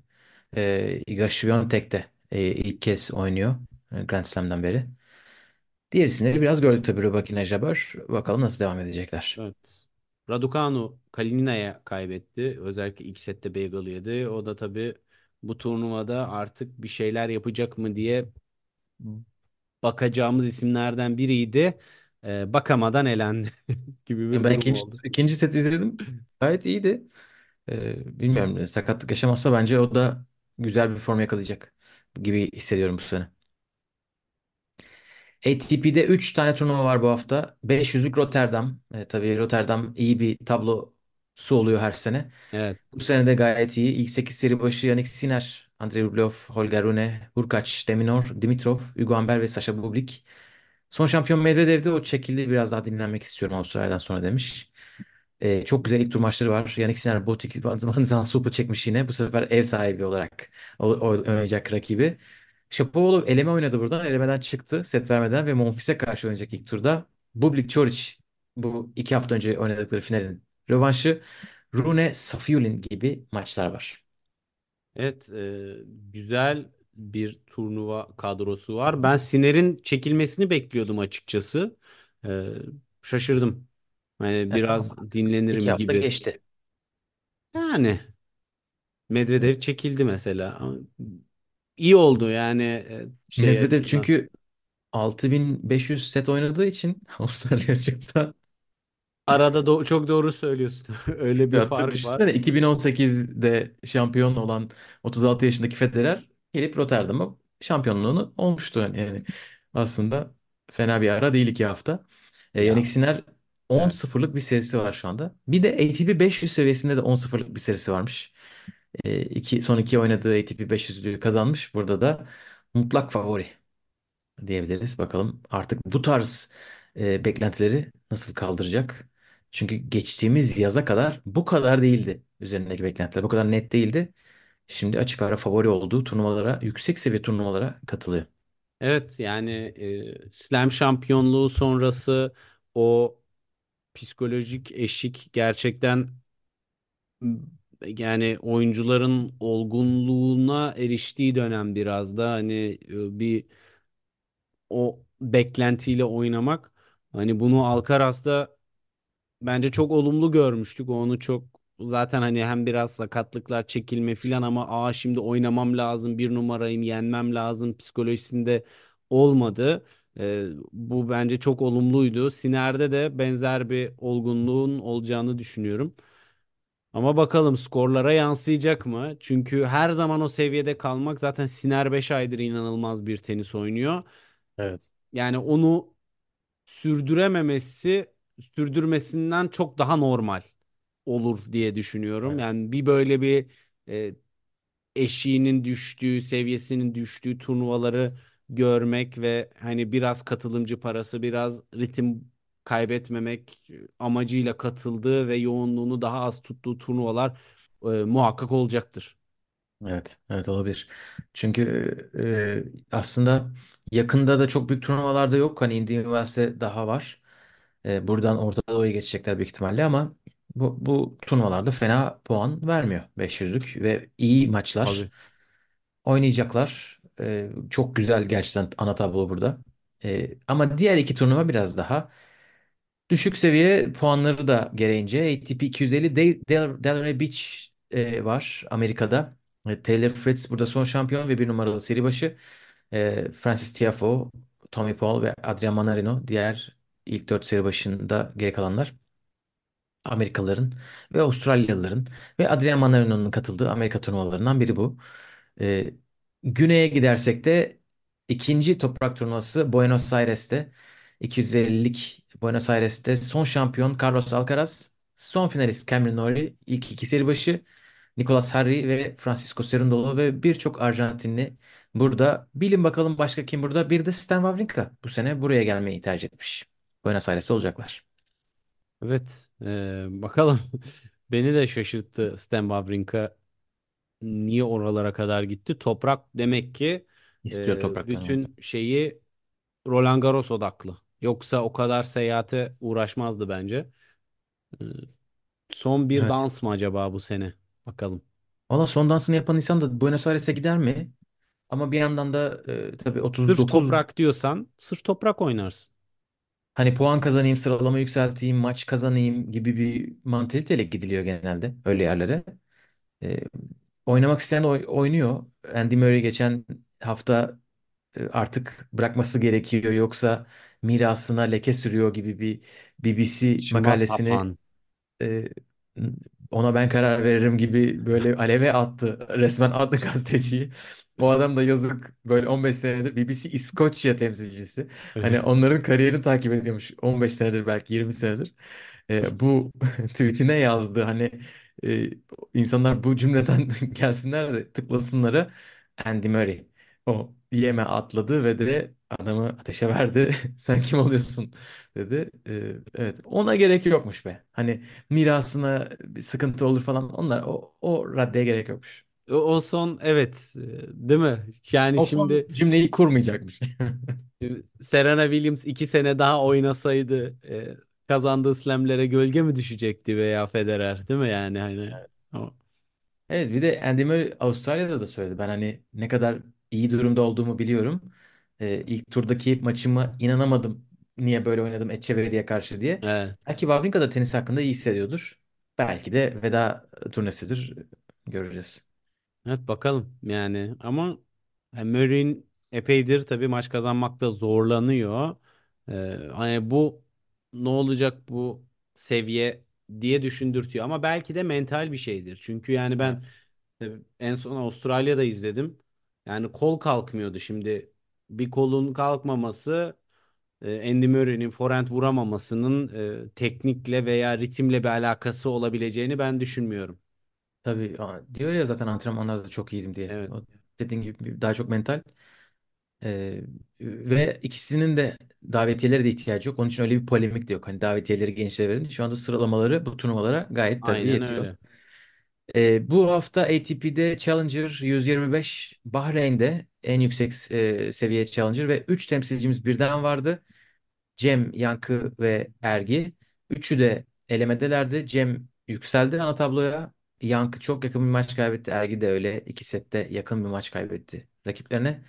E, Iga Świątek de ilk kez oynuyor e, Grand Slam'dan beri. Diğer isimleri biraz gördük tabii Rybakina Jabeur. Bakalım nasıl devam edecekler. Evet. Raducanu Kalinina'ya kaybetti. Özellikle ilk sette Beagle yedi. O da tabii bu turnuvada artık bir şeyler yapacak mı diye bakacağımız isimlerden biriydi. Ee, bakamadan elendi [LAUGHS] gibi bir Ben durum ikinci, oldu. ikinci seti izledim. Gayet iyiydi. E, bilmiyorum sakatlık yaşamazsa bence o da güzel bir form yakalayacak gibi hissediyorum bu sene. ATP'de 3 tane turnuva var bu hafta. 500'lük Rotterdam. E, tabii Rotterdam iyi bir tablosu oluyor her sene. Evet. Bu sene de gayet iyi. İlk 8 seri başı Yannick Sinner, Andrei Rublev, Holger Rune, Hurkacz, Deminor, Dimitrov, Hugo Humbert ve Sasha Bublik. Son şampiyon Medvedev'de o çekildi. Biraz daha dinlenmek istiyorum Avustralya'dan sonra demiş. E, çok güzel ilk tur maçları var. Yannick Sinner, Botik, [LAUGHS] Van Zandt çekmiş yine. Bu sefer ev sahibi olarak oynayacak rakibi. Shapovalov eleme oynadı buradan. Elemeden çıktı set vermeden ve Monfils'e karşı oynayacak ilk turda. Bublik Çoric bu iki hafta önce oynadıkları finalin rövanşı. Rune Safiullin gibi maçlar var. Evet, e, güzel bir turnuva kadrosu var. Ben Siner'in çekilmesini bekliyordum açıkçası. E, şaşırdım. Yani ama biraz dinlenir iki mi hafta gibi. geçti. Yani Medvedev çekildi mesela. Ama İyi oldu yani e, şey Medvedev açısından. çünkü 6500 set oynadığı için [LAUGHS] Avustralya açıkta Arada do- çok doğru söylüyorsun. [LAUGHS] Öyle bir tıp fark var. düşünsene 2018'de şampiyon olan 36 yaşındaki Federer gelip Rotterdam'a şampiyonluğunu olmuştu. Yani yani aslında fena bir ara değil iki hafta. E, Ya Yannick Sinner evet. 10-0'lık bir serisi var şu anda. Bir de ATP 500 seviyesinde de 10-0'lık bir serisi varmış. E, iki, son iki oynadığı ATP 500'lüğü kazanmış. Burada da mutlak favori diyebiliriz. Bakalım artık bu tarz e, beklentileri nasıl kaldıracak? Çünkü geçtiğimiz yaza kadar bu kadar değildi üzerindeki beklentiler. Bu kadar net değildi. Şimdi açık ara favori olduğu turnuvalara, yüksek seviye turnuvalara katılıyor. Evet yani e, Slam şampiyonluğu sonrası o psikolojik eşik gerçekten yani oyuncuların olgunluğuna eriştiği dönem biraz da hani bir o beklentiyle oynamak hani bunu Alcaraz'da Bence çok olumlu görmüştük. Onu çok zaten hani hem biraz sakatlıklar çekilme filan ama aa şimdi oynamam lazım bir numarayım yenmem lazım psikolojisinde olmadı. Ee, bu bence çok olumluydu. Siner'de de benzer bir olgunluğun olacağını düşünüyorum. Ama bakalım skorlara yansıyacak mı? Çünkü her zaman o seviyede kalmak zaten Siner 5 aydır inanılmaz bir tenis oynuyor. Evet. Yani onu sürdürememesi sürdürmesinden çok daha normal olur diye düşünüyorum. Evet. Yani bir böyle bir e, eşiğinin düştüğü, seviyesinin düştüğü turnuvaları görmek ve hani biraz katılımcı parası, biraz ritim kaybetmemek amacıyla katıldığı ve yoğunluğunu daha az tuttuğu turnuvalar e, muhakkak olacaktır. Evet, evet olabilir. Çünkü e, aslında yakında da çok büyük turnuvalarda yok. Hani Indian Üniversite daha var. E, buradan Orta Doğu'ya geçecekler büyük ihtimalle ama bu, bu turnuvalarda fena puan vermiyor 500'lük ve iyi maçlar Tabii. oynayacaklar. E, çok güzel gerçekten ana tablo burada. E, ama diğer iki turnuva biraz daha düşük seviye puanları da gereğince ATP 250 Del Del Delray Beach e, var Amerika'da. E, Taylor Fritz burada son şampiyon ve bir numaralı seri başı. E, Francis Tiafoe, Tommy Paul ve Adrian Manarino diğer ilk dört seri başında geri kalanlar. Amerikalıların ve Avustralyalıların ve Adrian Manarino'nun katıldığı Amerika turnuvalarından biri bu. Ee, güneye gidersek de ikinci toprak turnuvası Buenos Aires'te 250'lik Buenos Aires'te son şampiyon Carlos Alcaraz, son finalist Cameron Norrie, ilk iki seri başı Nicolas Harry ve Francisco Cerundolo ve birçok Arjantinli burada. Bilin bakalım başka kim burada? Bir de Stan Wawrinka bu sene buraya gelmeyi tercih etmiş. Buenos Aires'te olacaklar. Evet, e, bakalım. [LAUGHS] Beni de şaşırttı Stan Wawrinka niye oralara kadar gitti? Toprak demek ki İstiyor e, topraktan. bütün şeyi Roland Garros odaklı. Yoksa o kadar seyahate uğraşmazdı bence. Ee, Son bir Evet. dans mı acaba bu sene? Bakalım. Valla son dansını yapan insan da Buenos Aires'e gider mi? Ama bir yandan da e, tabii Sırf 39 toprak diyorsan sırf toprak oynarsın. Hani puan kazanayım, sıralama yükselteyim, maç kazanayım gibi bir mantaliteyle gidiliyor genelde öyle yerlere. E, oynamak isteyen oy- oynuyor. Andy Murray geçen hafta e, artık bırakması gerekiyor yoksa mirasına leke sürüyor gibi bir BBC Saçma makalesini sapan. e, ona ben karar veririm gibi böyle aleve attı resmen adlı gazeteciyi. O adam da yazık böyle 15 senedir BBC İskoçya temsilcisi. Hani onların kariyerini takip ediyormuş 15 senedir belki 20 senedir. E, bu [LAUGHS] tweetine yazdı hani e, insanlar bu cümleden [LAUGHS] gelsinler de tıklasınlara Andy Murray. O yeme atladı ve de adamı ateşe verdi. [LAUGHS] Sen kim oluyorsun dedi. E, evet ona gerek yokmuş be. Hani mirasına bir sıkıntı olur falan onlar o, o raddeye gerek yokmuş. O, o son evet e, değil mi? Yani O son şimdi cümleyi kurmayacakmış. Serena Williams iki sene daha oynasaydı e, kazandığı slamlere gölge mi düşecekti veya Federer değil mi yani hani Evet. o, Evet bir de Andy Murray Avustralya'da da söyledi. Ben hani ne kadar iyi durumda olduğumu biliyorum. Ee, ilk turdaki maçıma inanamadım. Niye böyle oynadım Etcheverry'e karşı diye. evet. Belki Wawrinka da tenis hakkında iyi hissediyordur. Belki de veda turnesidir. Göreceğiz. Evet bakalım yani ama yani Murray'in epeydir tabii maç kazanmakta zorlanıyor. Ee, hani bu ne olacak bu seviye diye düşündürtüyor ama belki de mental bir şeydir. Çünkü yani Evet. ben en son Avustralya'da izledim. Yani kol kalkmıyordu. Şimdi bir kolun kalkmaması e, Andy Murray'nin forehand vuramamasının e, teknikle veya ritimle bir alakası olabileceğini ben düşünmüyorum. Tabii a- diyor ya zaten antrenmanlarda çok iyiydim diye. Evet. O dediğin gibi daha çok mental. Ee, ve ikisinin de davetiyeleri de ihtiyacı yok. Onun için öyle bir polemik de yok. Hani davetiyeleri gençlere verin. Şu anda sıralamaları bu turnuvalara gayet tabii Aynen yetiyor. öyle. Ee, bu hafta ATP'de Challenger 125, Bahreyn'de en yüksek e, seviye Challenger ve 3 temsilcimiz birden vardı. Cem, Yankı ve Ergi. Üçü de elemedelerdi. Cem yükseldi ana tabloya. Yankı çok yakın bir maç kaybetti. Ergi de öyle. iki sette yakın bir maç kaybetti rakiplerine.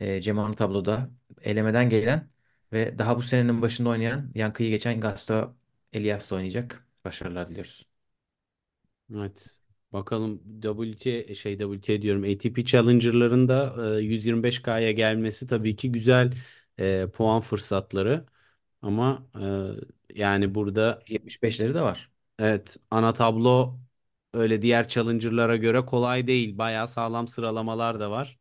E, Cem ana tabloda elemeden gelen ve daha bu senenin başında oynayan Yankı'yı geçen Gasto Elias'la oynayacak. Başarılar diliyoruz. Evet. Bakalım WTA şey WTA diyorum ATP Challenger'ların da e, 125K'ya gelmesi tabii ki güzel e, puan fırsatları. Ama e, yani burada 75'leri de var. evet ana tablo öyle diğer Challenger'lara göre kolay değil. Bayağı sağlam sıralamalar da var.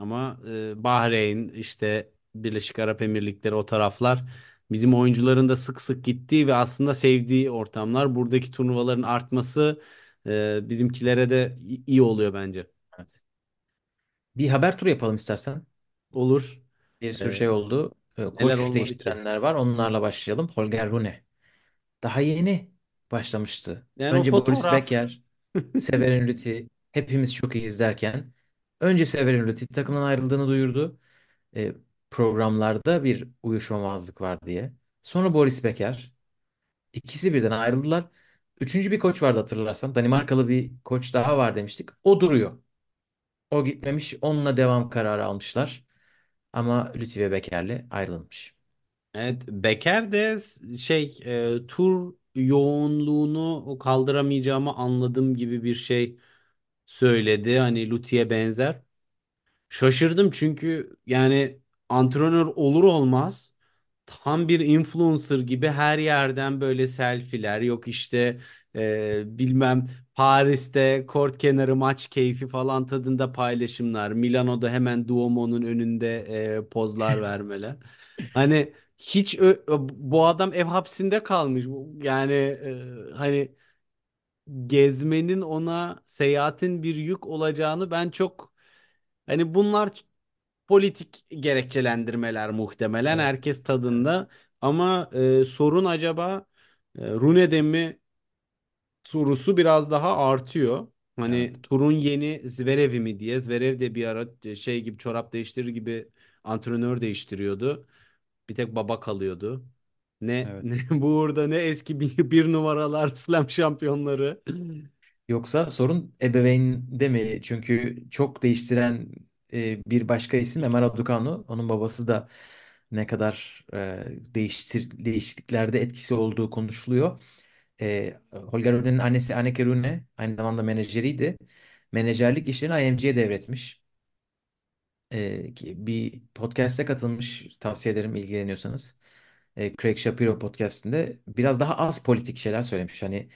Ama e, Bahreyn işte Birleşik Arap Emirlikleri o taraflar bizim oyuncuların da sık sık gittiği ve aslında sevdiği ortamlar. Buradaki turnuvaların artması e, bizimkilere de iyi oluyor bence. Evet. Bir haber turu yapalım istersen. Olur. Bir sürü E, şey oldu. Ee, neler Koç olmadı ki? değiştirenler var. Onlarla başlayalım. Holger Rune. Daha yeni başlamıştı. Yani o Önce Boris fotoğraf. Becker, [LAUGHS] Severin Rüti hepimiz çok iyiyiz derken önce Severin Rüti takımdan ayrıldığını duyurdu. E, programlarda bir uyuşmamazlık var diye. Sonra Boris Becker. İkisi birden ayrıldılar. Üçüncü bir koç vardı hatırlarsan. Danimarkalı bir koç daha var demiştik. O duruyor. O gitmemiş. Onunla devam kararı almışlar. Ama Lütfi ve Becker'le ayrılmış. Evet, Becker de şey e, tur yoğunluğunu kaldıramayacağımı anladığım gibi bir şey söyledi. Hani Luti'ye benzer. Şaşırdım çünkü yani antrenör olur olmaz tam bir influencer gibi her yerden böyle selfiler yok işte e, bilmem Paris'te kort kenarı maç keyfi falan tadında paylaşımlar Milano'da hemen Duomo'nun önünde e, pozlar vermeler hani hiç ö- bu adam ev hapsinde kalmış yani e, hani gezmenin ona seyahatin bir yük olacağını ben çok hani bunlar politik gerekçelendirmeler muhtemelen Evet. herkes tadında ama e, sorun acaba e, Rune'de mi sorusu biraz daha artıyor. Hani Evet. turun yeni Zverev'i mi diye Zverev de bir ara e, şey gibi çorap değiştirir gibi antrenör değiştiriyordu. Bir tek baba kalıyordu. Ne, Evet. ne [LAUGHS] burada ne eski bir, bir numaralar [LAUGHS] slam şampiyonları. Yoksa sorun ebeveynde mi? Çünkü çok değiştiren e, bir başka isim Ömer Abdukanu. Onun babası da ne kadar e, değiştir değişikliklerde etkisi olduğu konuşuluyor. E, Holger Rune'nin annesi Anneke Rune aynı zamanda menajeriydi. Menajerlik işlerini IMG'ye devretmiş. E, bir podcast'e katılmış tavsiye ederim ilgileniyorsanız. E, Craig Shapiro podcast'inde biraz daha az politik şeyler söylemiş. Hani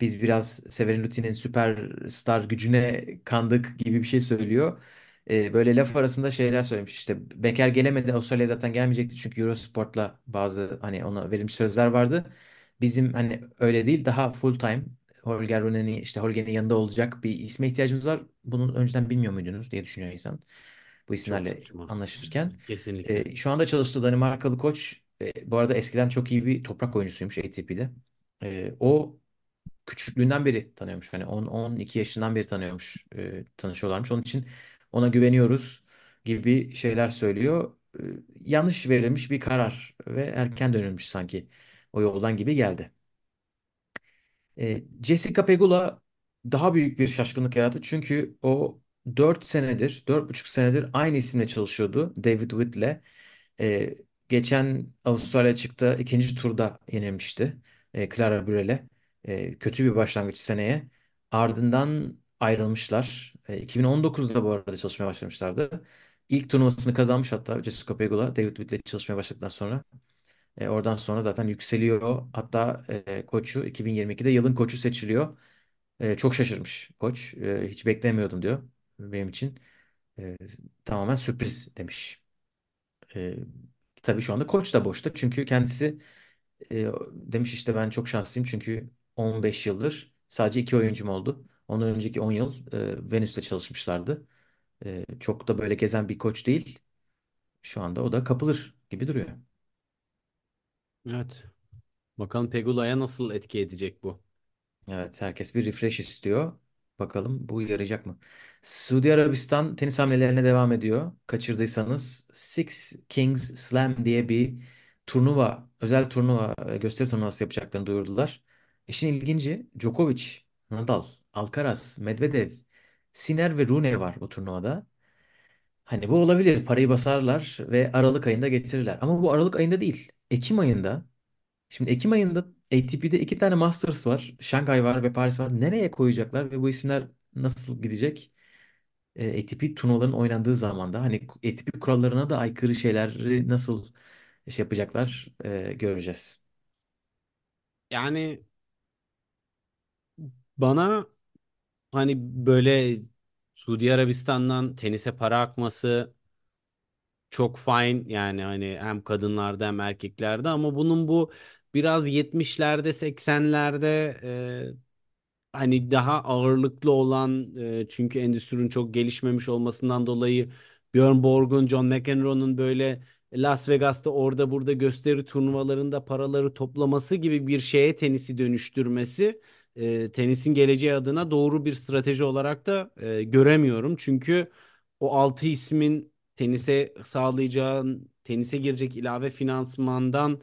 biz biraz Severin Lutin'in süperstar gücüne kandık gibi bir şey söylüyor. E, böyle laf arasında şeyler söylemiş. İşte Becker gelemedi. Avustralya zaten gelmeyecekti çünkü Eurosport'la bazı hani ona verilmiş sözler vardı. Bizim hani öyle değil daha full time Holger Rune'nin işte Holger'in yanında olacak bir isme ihtiyacımız var. Bunu önceden bilmiyor muydunuz diye düşünüyor insan bu Çok isimlerle saçma. anlaşırken. Kesinlikle. E, şu anda çalıştığı Danimarkalı koç e, bu arada eskiden çok iyi bir toprak oyuncusuymuş ATP'de. E, o küçüklüğünden beri tanıyormuş. Hani 10-12 yaşından beri tanıyormuş. E, tanışıyorlarmış. Onun için ona güveniyoruz gibi şeyler söylüyor. E, yanlış verilmiş bir karar ve erken dönülmüş sanki o yoldan gibi geldi. E, Jessica Pegula daha büyük bir şaşkınlık yarattı. Çünkü o 4 senedir, dört buçuk senedir aynı isimle çalışıyordu. David Whit'le. E, geçen Avustralya çıktı. ikinci turda yenilmişti. E, Clara Burel'e. E, kötü bir başlangıç seneye. Ardından ayrılmışlar. E, 2019'da bu arada çalışmaya başlamışlardı. İlk turnuvasını kazanmış hatta Jessica Pegula David Whit'le çalışmaya başladıktan sonra. E, oradan sonra zaten yükseliyor. Hatta e, koçu 2022'de yılın koçu seçiliyor. E, çok şaşırmış koç. E, hiç beklemiyordum diyor benim için. E, tamamen sürpriz demiş. E, tabii şu anda koç da boşta. Çünkü kendisi e, demiş işte ben çok şanslıyım çünkü 15 yıldır sadece iki oyuncum oldu. Ondan önceki 10 yıl e, Venüs'te çalışmışlardı. E, çok da böyle gezen bir koç değil. Şu anda o da kapılır gibi duruyor. Evet. Bakalım Pegula'ya nasıl etki edecek bu? Evet, herkes bir refresh istiyor. Bakalım bu yarayacak mı? Suudi Arabistan tenis hamlelerine devam ediyor. Kaçırdıysanız Six Kings Slam diye bir turnuva, özel turnuva, e, gösteri turnuvası yapacaklarını duyurdular. İşin ilginci Djokovic, Nadal, Alcaraz, Medvedev, Sinner ve Rune var bu turnuvada. Hani bu olabilir. Parayı basarlar ve Aralık ayında getirirler. Ama bu Aralık ayında değil. Ekim ayında Şimdi Ekim ayında ATP'de iki tane Masters var. Şanghay var ve Paris var. Nereye koyacaklar ve bu isimler nasıl gidecek? E, ATP turnuvaların oynandığı zamanda hani ATP kurallarına da aykırı şeyleri nasıl şey yapacaklar e, göreceğiz. Yani bana hani böyle Suudi Arabistan'dan tenise para akması çok fine yani hani hem kadınlarda hem erkeklerde ama bunun bu biraz 70'lerde 80'lerde hani daha ağırlıklı olan e, çünkü endüstrinin çok gelişmemiş olmasından dolayı Björn Borg'un, John McEnroe'nun böyle Las Vegas'ta orada burada gösteri turnuvalarında paraları toplaması gibi bir şeye tenisi dönüştürmesi e, tenisin geleceği adına doğru bir strateji olarak da e, göremiyorum. Çünkü o altı ismin tenise sağlayacağı, tenise girecek ilave finansmandan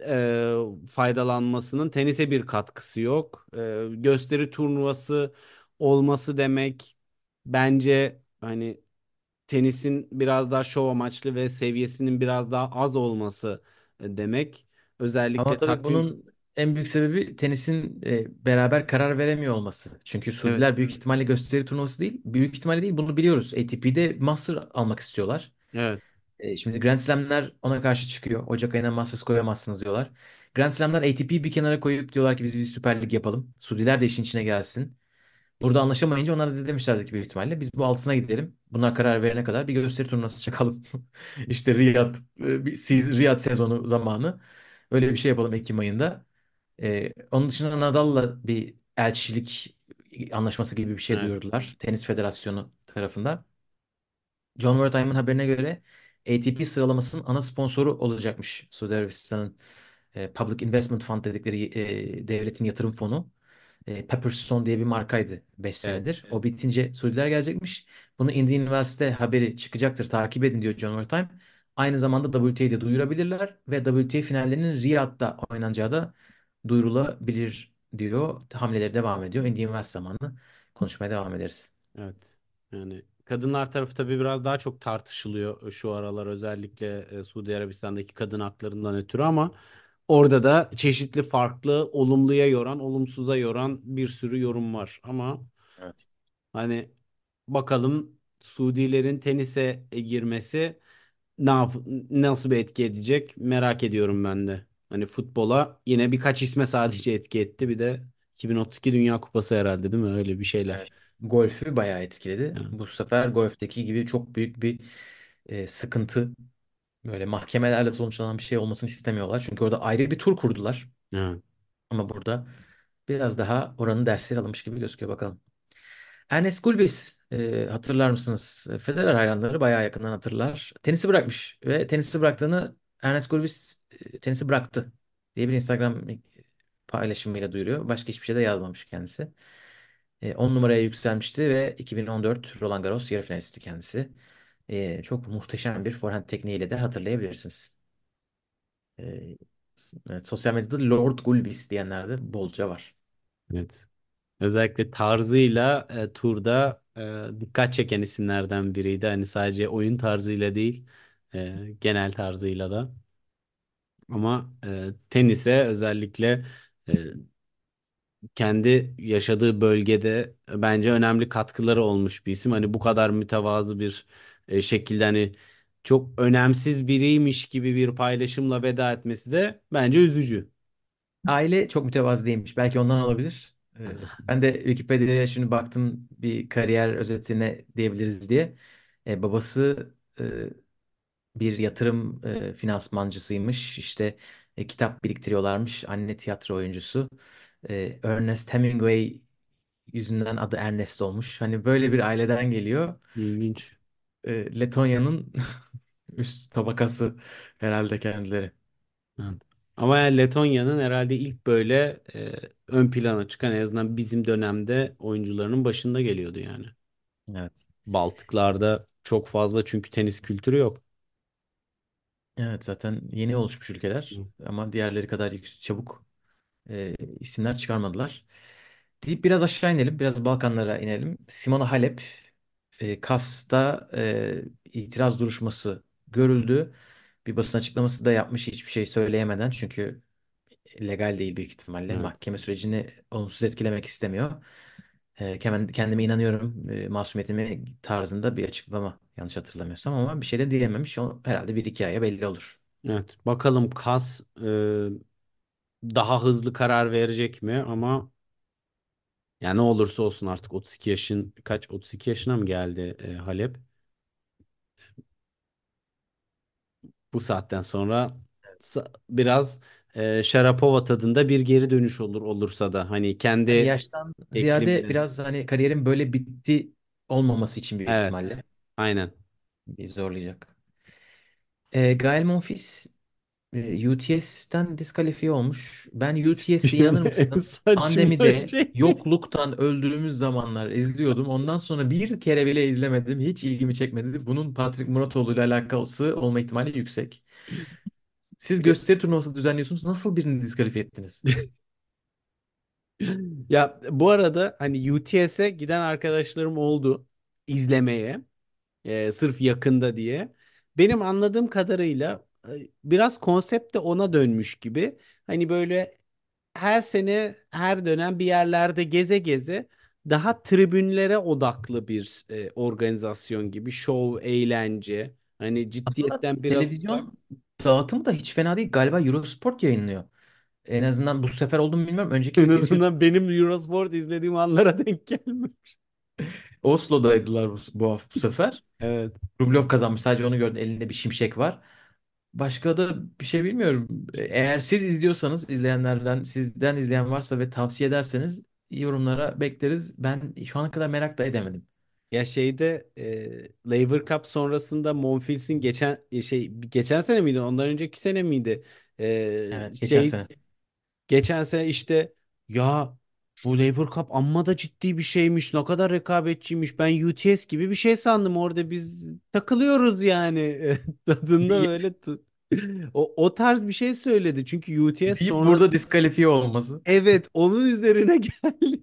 e, faydalanmasının tenise bir katkısı yok. E, gösteri turnuvası olması demek bence hani tenisin biraz daha şov amaçlı ve seviyesinin biraz daha az olması demek. Ama Özellikle tabii takvim bunun en büyük sebebi tenisin e, beraber karar veremiyor olması. Çünkü evet Suudiler büyük ihtimalle gösteri turnuvası değil. Büyük ihtimalle değil bunu biliyoruz. ATP'de Master almak istiyorlar. evet E, şimdi Grand Slam'ler ona karşı çıkıyor. Ocak ayına Masters koyamazsınız diyorlar. Grand Slam'ler ATP'yi bir kenara koyup diyorlar ki biz bir Süper Lig yapalım. Suudiler de işin içine gelsin. Burada anlaşamayınca onlar da demişlerdi ki büyük ihtimalle biz bu altısına gidelim. Bunlar karar verene kadar bir gösteri turnuvası çakalım. [LAUGHS] İşte Riyad, siz- Riyad sezonu zamanı. Öyle bir şey yapalım Ekim ayında. E, onun dışında Nadal'la bir elçilik anlaşması gibi bir şey evet duyurdular. Tenis Federasyonu tarafından. John Wertheim'in haberine göre ATP sıralamasının ana sponsoru olacakmış Suudi Arabistan'ın e, Public Investment Fund dedikleri e, devletin yatırım fonu. E, Pepperstone diye bir markaydı 5 evet senedir. O bitince Suudiler gelecekmiş. Bunu Indian Wells'te haberi çıkacaktır takip edin diyor John Wertheim. Aynı zamanda WTA'yı de duyurabilirler ve WTA finallerinin Riyad'da oynanacağı da duyurulabilir diyor. Hamleleri devam ediyor. Indian Wells zamanı konuşmaya devam ederiz. Evet. Yani kadınlar tarafı tabii biraz daha çok tartışılıyor şu aralar özellikle e, Suudi Arabistan'daki kadın haklarından ötürü ama orada da çeşitli farklı olumluya yoran, olumsuza yoran bir sürü yorum var. Ama Evet. hani bakalım Suudilerin tenise girmesi ne yap nasıl bir etki edecek merak ediyorum ben de. Hani futbola yine birkaç isme sadece etki etti. Bir de 2032 Dünya Kupası herhalde değil mi? Öyle bir şeyler. Evet. Golf'ü bayağı etkiledi. Yani, Bu sefer golfteki gibi çok büyük bir e, sıkıntı böyle mahkemelerle sonuçlanan bir şey olmasını istemiyorlar. Çünkü orada ayrı bir tur kurdular. evet. Ama burada biraz daha oranın dersleri alınmış gibi gözüküyor bakalım. Ernest Gulbis e, hatırlar mısınız? Federer hayranları bayağı yakından hatırlar. Tenisi bırakmış ve tenisi bıraktığını Ernest Gulbis e, tenisi bıraktı diye bir Instagram paylaşımıyla duyuruyor. Başka hiçbir şey de yazmamış kendisi. E, 10 numaraya yükselmişti ve 2014 Roland Garros yarı finalisti kendisi. E, çok muhteşem bir forehand tekniğiyle de hatırlayabilirsiniz. E, evet, sosyal medyada Lord Gulbis diyenler de bolca var. Evet. Özellikle tarzıyla e, turda e, dikkat çeken isimlerden biriydi. Hani sadece oyun tarzıyla değil, e, genel tarzıyla da. Ama e, tenise özellikle e, kendi yaşadığı bölgede bence önemli katkıları olmuş bir isim. Hani bu kadar mütevazı bir e, şekilde hani çok önemsiz biriymiş gibi bir paylaşımla veda etmesi de bence üzücü. Aile çok mütevazı değilmiş. Belki ondan olabilir. Ee, [LAUGHS] ben de Wikipedia'ya şimdi baktım bir kariyer özetine diyebiliriz diye. Ee, babası e, bir yatırım e, finansmancısıymış. İşte e, kitap biriktiriyorlarmış. Anne tiyatro oyuncusu. Ee, Ernest Hemingway yüzünden adı Ernest olmuş. Hani böyle bir aileden geliyor. İlginç. Ee, Letonya'nın [LAUGHS] üst tabakası herhalde kendileri. Evet. Ama yani Letonya'nın herhalde ilk böyle e, ön plana çıkan en azından bizim dönemde oyuncularının başında geliyordu yani. Evet. Baltıklarda çok fazla çünkü tenis kültürü yok. Evet zaten yeni oluşmuş ülkeler Hı. ama diğerleri kadar yük- çabuk e, isimler çıkarmadılar. Deyip biraz aşağı inelim, biraz Balkanlara inelim. Simona Halep, e, Kas'ta e, itiraz duruşması görüldü. Bir basın açıklaması da yapmış hiçbir şey söyleyemeden çünkü legal değil büyük ihtimalle. Evet. Mahkeme sürecini olumsuz etkilemek istemiyor. E, kendi- kendime inanıyorum e, masumiyetime tarzında bir açıklama yanlış hatırlamıyorsam ama bir şey de diyememiş. O herhalde bir iki aya belli olur. Evet. Bakalım Kas e, daha hızlı karar verecek mi ama yani ne olursa olsun artık 32 yaşın kaç 32 yaşına mı geldi e, Halep? Bu saatten sonra biraz e, Sharapova tadında bir geri dönüş olur olursa da hani Hani kendi yaştan ziyade biraz hani kariyerin böyle bitti olmaması için büyük Evet. ihtimalle Aynen. bir zorlayacak. E, Gael Monfils e, UTS'ten diskalifiye olmuş. Ben UTS'e inanır En mısın? [LAUGHS] saçma Pandemide şey. yokluktan öldüğümüz zamanlar izliyordum. Ondan sonra bir kere bile izlemedim. Hiç ilgimi çekmedi. Bunun Patrick Muratoğlu ile alakası olma ihtimali yüksek. Siz gösteri turnuvası düzenliyorsunuz. Nasıl birini diskalifiye ettiniz? [LAUGHS] Ya bu arada hani UTS'e giden arkadaşlarım oldu izlemeye. e, sırf yakında diye. Benim anladığım kadarıyla biraz konsept de ona dönmüş gibi. Hani böyle her sene her dönem bir yerlerde geze geze daha tribünlere odaklı bir e, organizasyon gibi şov, eğlence. Hani Aslında ciddiyetten biraz uzak. televizyon dağıtımı da hiç fena değil. Galiba Eurosport yayınlıyor. En azından bu sefer oldu mu bilmiyorum. Önceki En azından benim Eurosport izlediğim anlara denk gelmiş. Oslo'daydılar bu, bu, hafta, bu sefer. Evet. Rublev kazanmış. Sadece onu gördüm. Elinde bir şimşek var. Başka da bir şey bilmiyorum. Eğer siz izliyorsanız izleyenlerden sizden izleyen varsa ve tavsiye ederseniz yorumlara bekleriz. Ben şu ana kadar merak da edemedim. Ya şeyde e, Lever Cup sonrasında Monfils'in geçen e, şey geçen sene miydi? Ondan önceki sene miydi? E, Evet, geçen şey sene. geçen sene işte ya Bu Lever Cup amma da ciddi bir şeymiş. Ne kadar rekabetçiymiş. Ben UTS gibi bir şey sandım. Orada biz takılıyoruz yani. [LAUGHS] Tadında Deyip, öyle o, o tarz bir şey söyledi. Çünkü UTS deyip burada sonrası diskalifiye olması. evet onun üzerine [LAUGHS] geldi.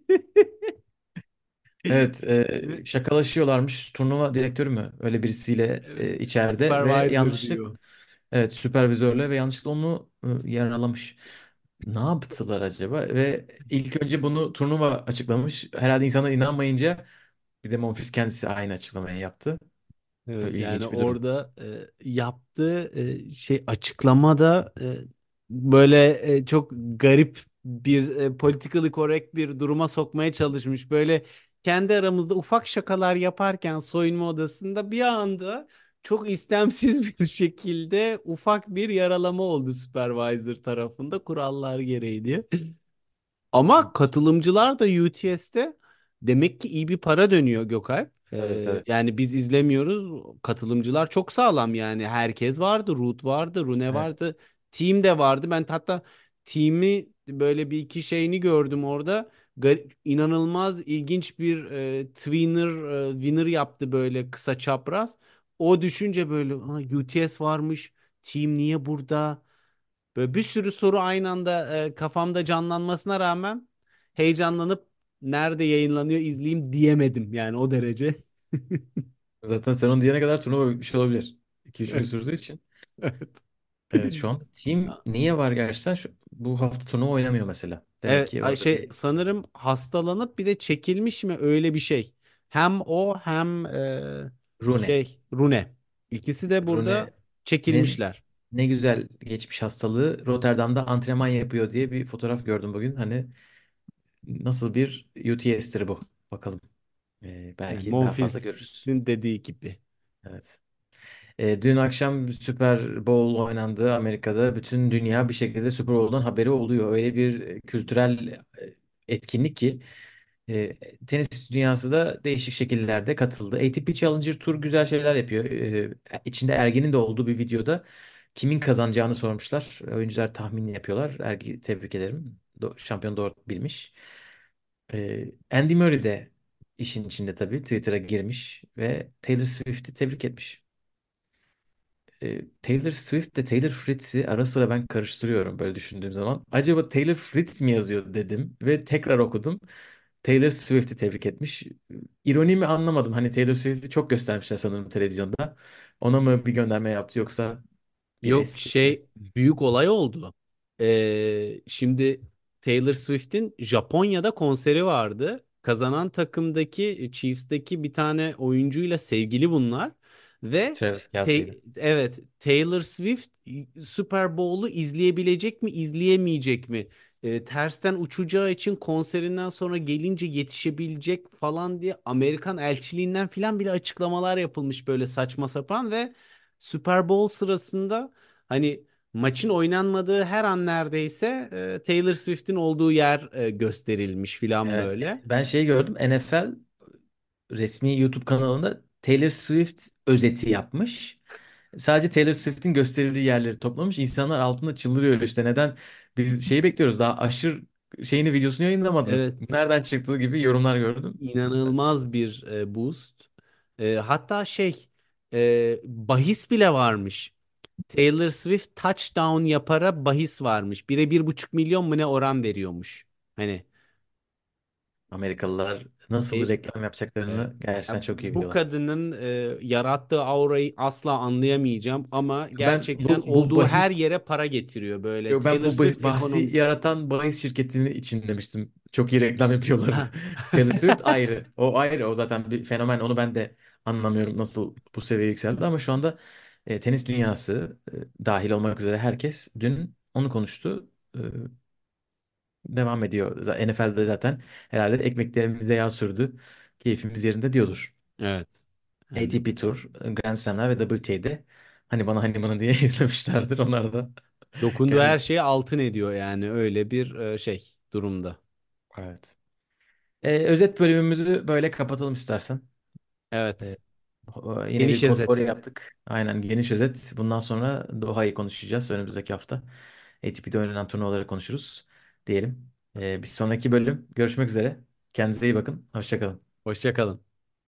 Evet, e, şakalaşıyorlarmış. Turnuva direktörü mü? Öyle birisiyle e, içeride ve supervisor yanlışlık diyor. evet süpervizörle ve yanlışlıkla onu e, yaralamış. Ne yaptılar acaba? Ve ilk önce bunu turnuva açıklamış. Herhalde insanlar inanmayınca bir de Monfils kendisi aynı açıklamayı yaptı. Evet Böyle yani ilginç bir durum. orada e, yaptığı e, şey açıklamada e, böyle e, çok garip bir e, politically correct bir duruma sokmaya çalışmış. Böyle kendi aramızda ufak şakalar yaparken soyunma odasında bir anda çok istemsiz [LAUGHS] bir şekilde ufak bir yaralama oldu supervisor tarafında kurallar gereği diye. Ama katılımcılar da UTS'te demek ki iyi bir para dönüyor Gökalp. Ee, tabii. yani biz izlemiyoruz. Katılımcılar çok sağlam yani. Herkes vardı. Root vardı. Rune Evet. vardı. Team de vardı. Ben hatta team'i böyle bir iki şeyini gördüm orada. Gar- inanılmaz ilginç bir e, twinner e, winner yaptı böyle kısa çapraz. O düşünce böyle "Ha, UTS varmış. Team niye burada? Böyle bir sürü soru aynı anda e, kafamda canlanmasına rağmen heyecanlanıp nerede yayınlanıyor izleyeyim diyemedim yani o derece. [LAUGHS] Zaten sen onu diyene kadar turnuva bitmiş olabilir. 2-3 gün sürdüğü için. [LAUGHS] Evet. Evet şu anda team niye var gerçekten? Şu, bu hafta turnuva oynamıyor mesela. Demek Evet, ki ay orada şey bir sanırım hastalanıp bir de çekilmiş mi öyle bir şey. Hem o hem e, Rune. şey Rune. İkisi de burada Rune'nin çekilmişler. ne güzel geçmiş hastalığı Rotterdam'da antrenman yapıyor diye bir fotoğraf gördüm bugün. Hani nasıl bir UTS'tir bu? Bakalım. Ee, belki daha fazla görürüz. Monfils'in dediği gibi. Evet. Ee, dün akşam Super Bowl oynandı Amerika'da. Bütün dünya bir şekilde Super Bowl'dan haberi oluyor. Öyle bir e, kültürel e, etkinlik ki e, tenis dünyası da değişik şekillerde katıldı. ATP Challenger Tour güzel şeyler yapıyor. E, içinde Ergen'in de olduğu bir videoda kimin kazanacağını sormuşlar. Oyuncular tahmin yapıyorlar. Ergi tebrik ederim. Do- şampiyon doğru bilmiş. E, Andy Murray de işin içinde tabii Twitter'a girmiş ve Taylor Swift'i tebrik etmiş. E, Taylor Swift de Taylor Fritz'i ara sıra ben karıştırıyorum böyle düşündüğüm zaman. Acaba Taylor Fritz mi yazıyor dedim ve tekrar okudum. Taylor Swift'i tebrik etmiş. İroni mi anlamadım. Hani Taylor Swift'i çok göstermişler sanırım televizyonda. Ona mı bir gönderme yaptı yoksa bir Yok mi? şey büyük olay oldu. Ee, şimdi Taylor Swift'in Japonya'da konseri vardı. Kazanan takımdaki Chiefs'teki bir tane oyuncuyla sevgili bunlar. Ve Travis Kelce'ydi. evet Taylor Swift Super Bowl'u izleyebilecek mi izleyemeyecek mi? Ee, tersten uçacağı için konserinden sonra gelince yetişebilecek falan diye Amerikan elçiliğinden falan bile açıklamalar yapılmış böyle saçma sapan ve Super Bowl sırasında Hani maçın oynanmadığı her an neredeyse e, Taylor Swift'in olduğu yer e, gösterilmiş filan Evet. böyle. Ben şeyi gördüm. NFL resmi YouTube kanalında Taylor Swift özeti yapmış. Sadece Taylor Swift'in gösterildiği yerleri toplamış. İnsanlar altında çıldırıyor işte. Neden biz şeyi bekliyoruz daha aşırı şeyini videosunu Evet, yayınlamadınız. Nereden çıktığı gibi yorumlar gördüm. inanılmaz bir e, boost. E, hatta şey e, bahis bile varmış. Taylor Swift touchdown yapara bahis varmış. Bire bir buçuk milyon mu ne oran veriyormuş. Hani Amerikalılar nasıl e, reklam yapacaklarını gerçekten Ya çok iyi bu biliyorlar. kadının e, yarattığı aurayı asla anlayamayacağım ama Ben gerçekten bu bu olduğu her bahis yere para getiriyor böyle. Yo, ben Taylor bu bah- Swift bahsi ekonomisi. yaratan bahis şirketinin için demiştim. Çok iyi reklam yapıyorlar. [LAUGHS] Taylor Swift [LAUGHS] ayrı. O ayrı. O zaten bir fenomen. Onu ben de anlamıyorum nasıl bu seviyeye yükseldi. Ama şu anda e, tenis dünyası e, dahil olmak üzere herkes dün onu konuştu. E, devam ediyor. Z- NFL'de zaten herhalde ekmeklerimizde yağ sürdü. Keyfimiz yerinde diyordur. Evet. Yani ATP Tour, Grand Slam'ler ve WTA'de hani bana hani bana diye [LAUGHS] izlemişlerdir. Onlar da dokunduğu her kendisi. şeyi altın ediyor yani öyle bir e, şey durumda. Evet. E, özet bölümümüzü böyle kapatalım istersen. E, Evet. o- yine bir Geniş özet. yaptık. Aynen geniş özet. Bundan sonra Doha'yı konuşacağız önümüzdeki hafta. ATP'de oynanan turnuvaları konuşuruz diyelim. Ee, bir sonraki bölüm görüşmek üzere. Kendinize iyi bakın. Hoşça kalın. Hoşça kalın.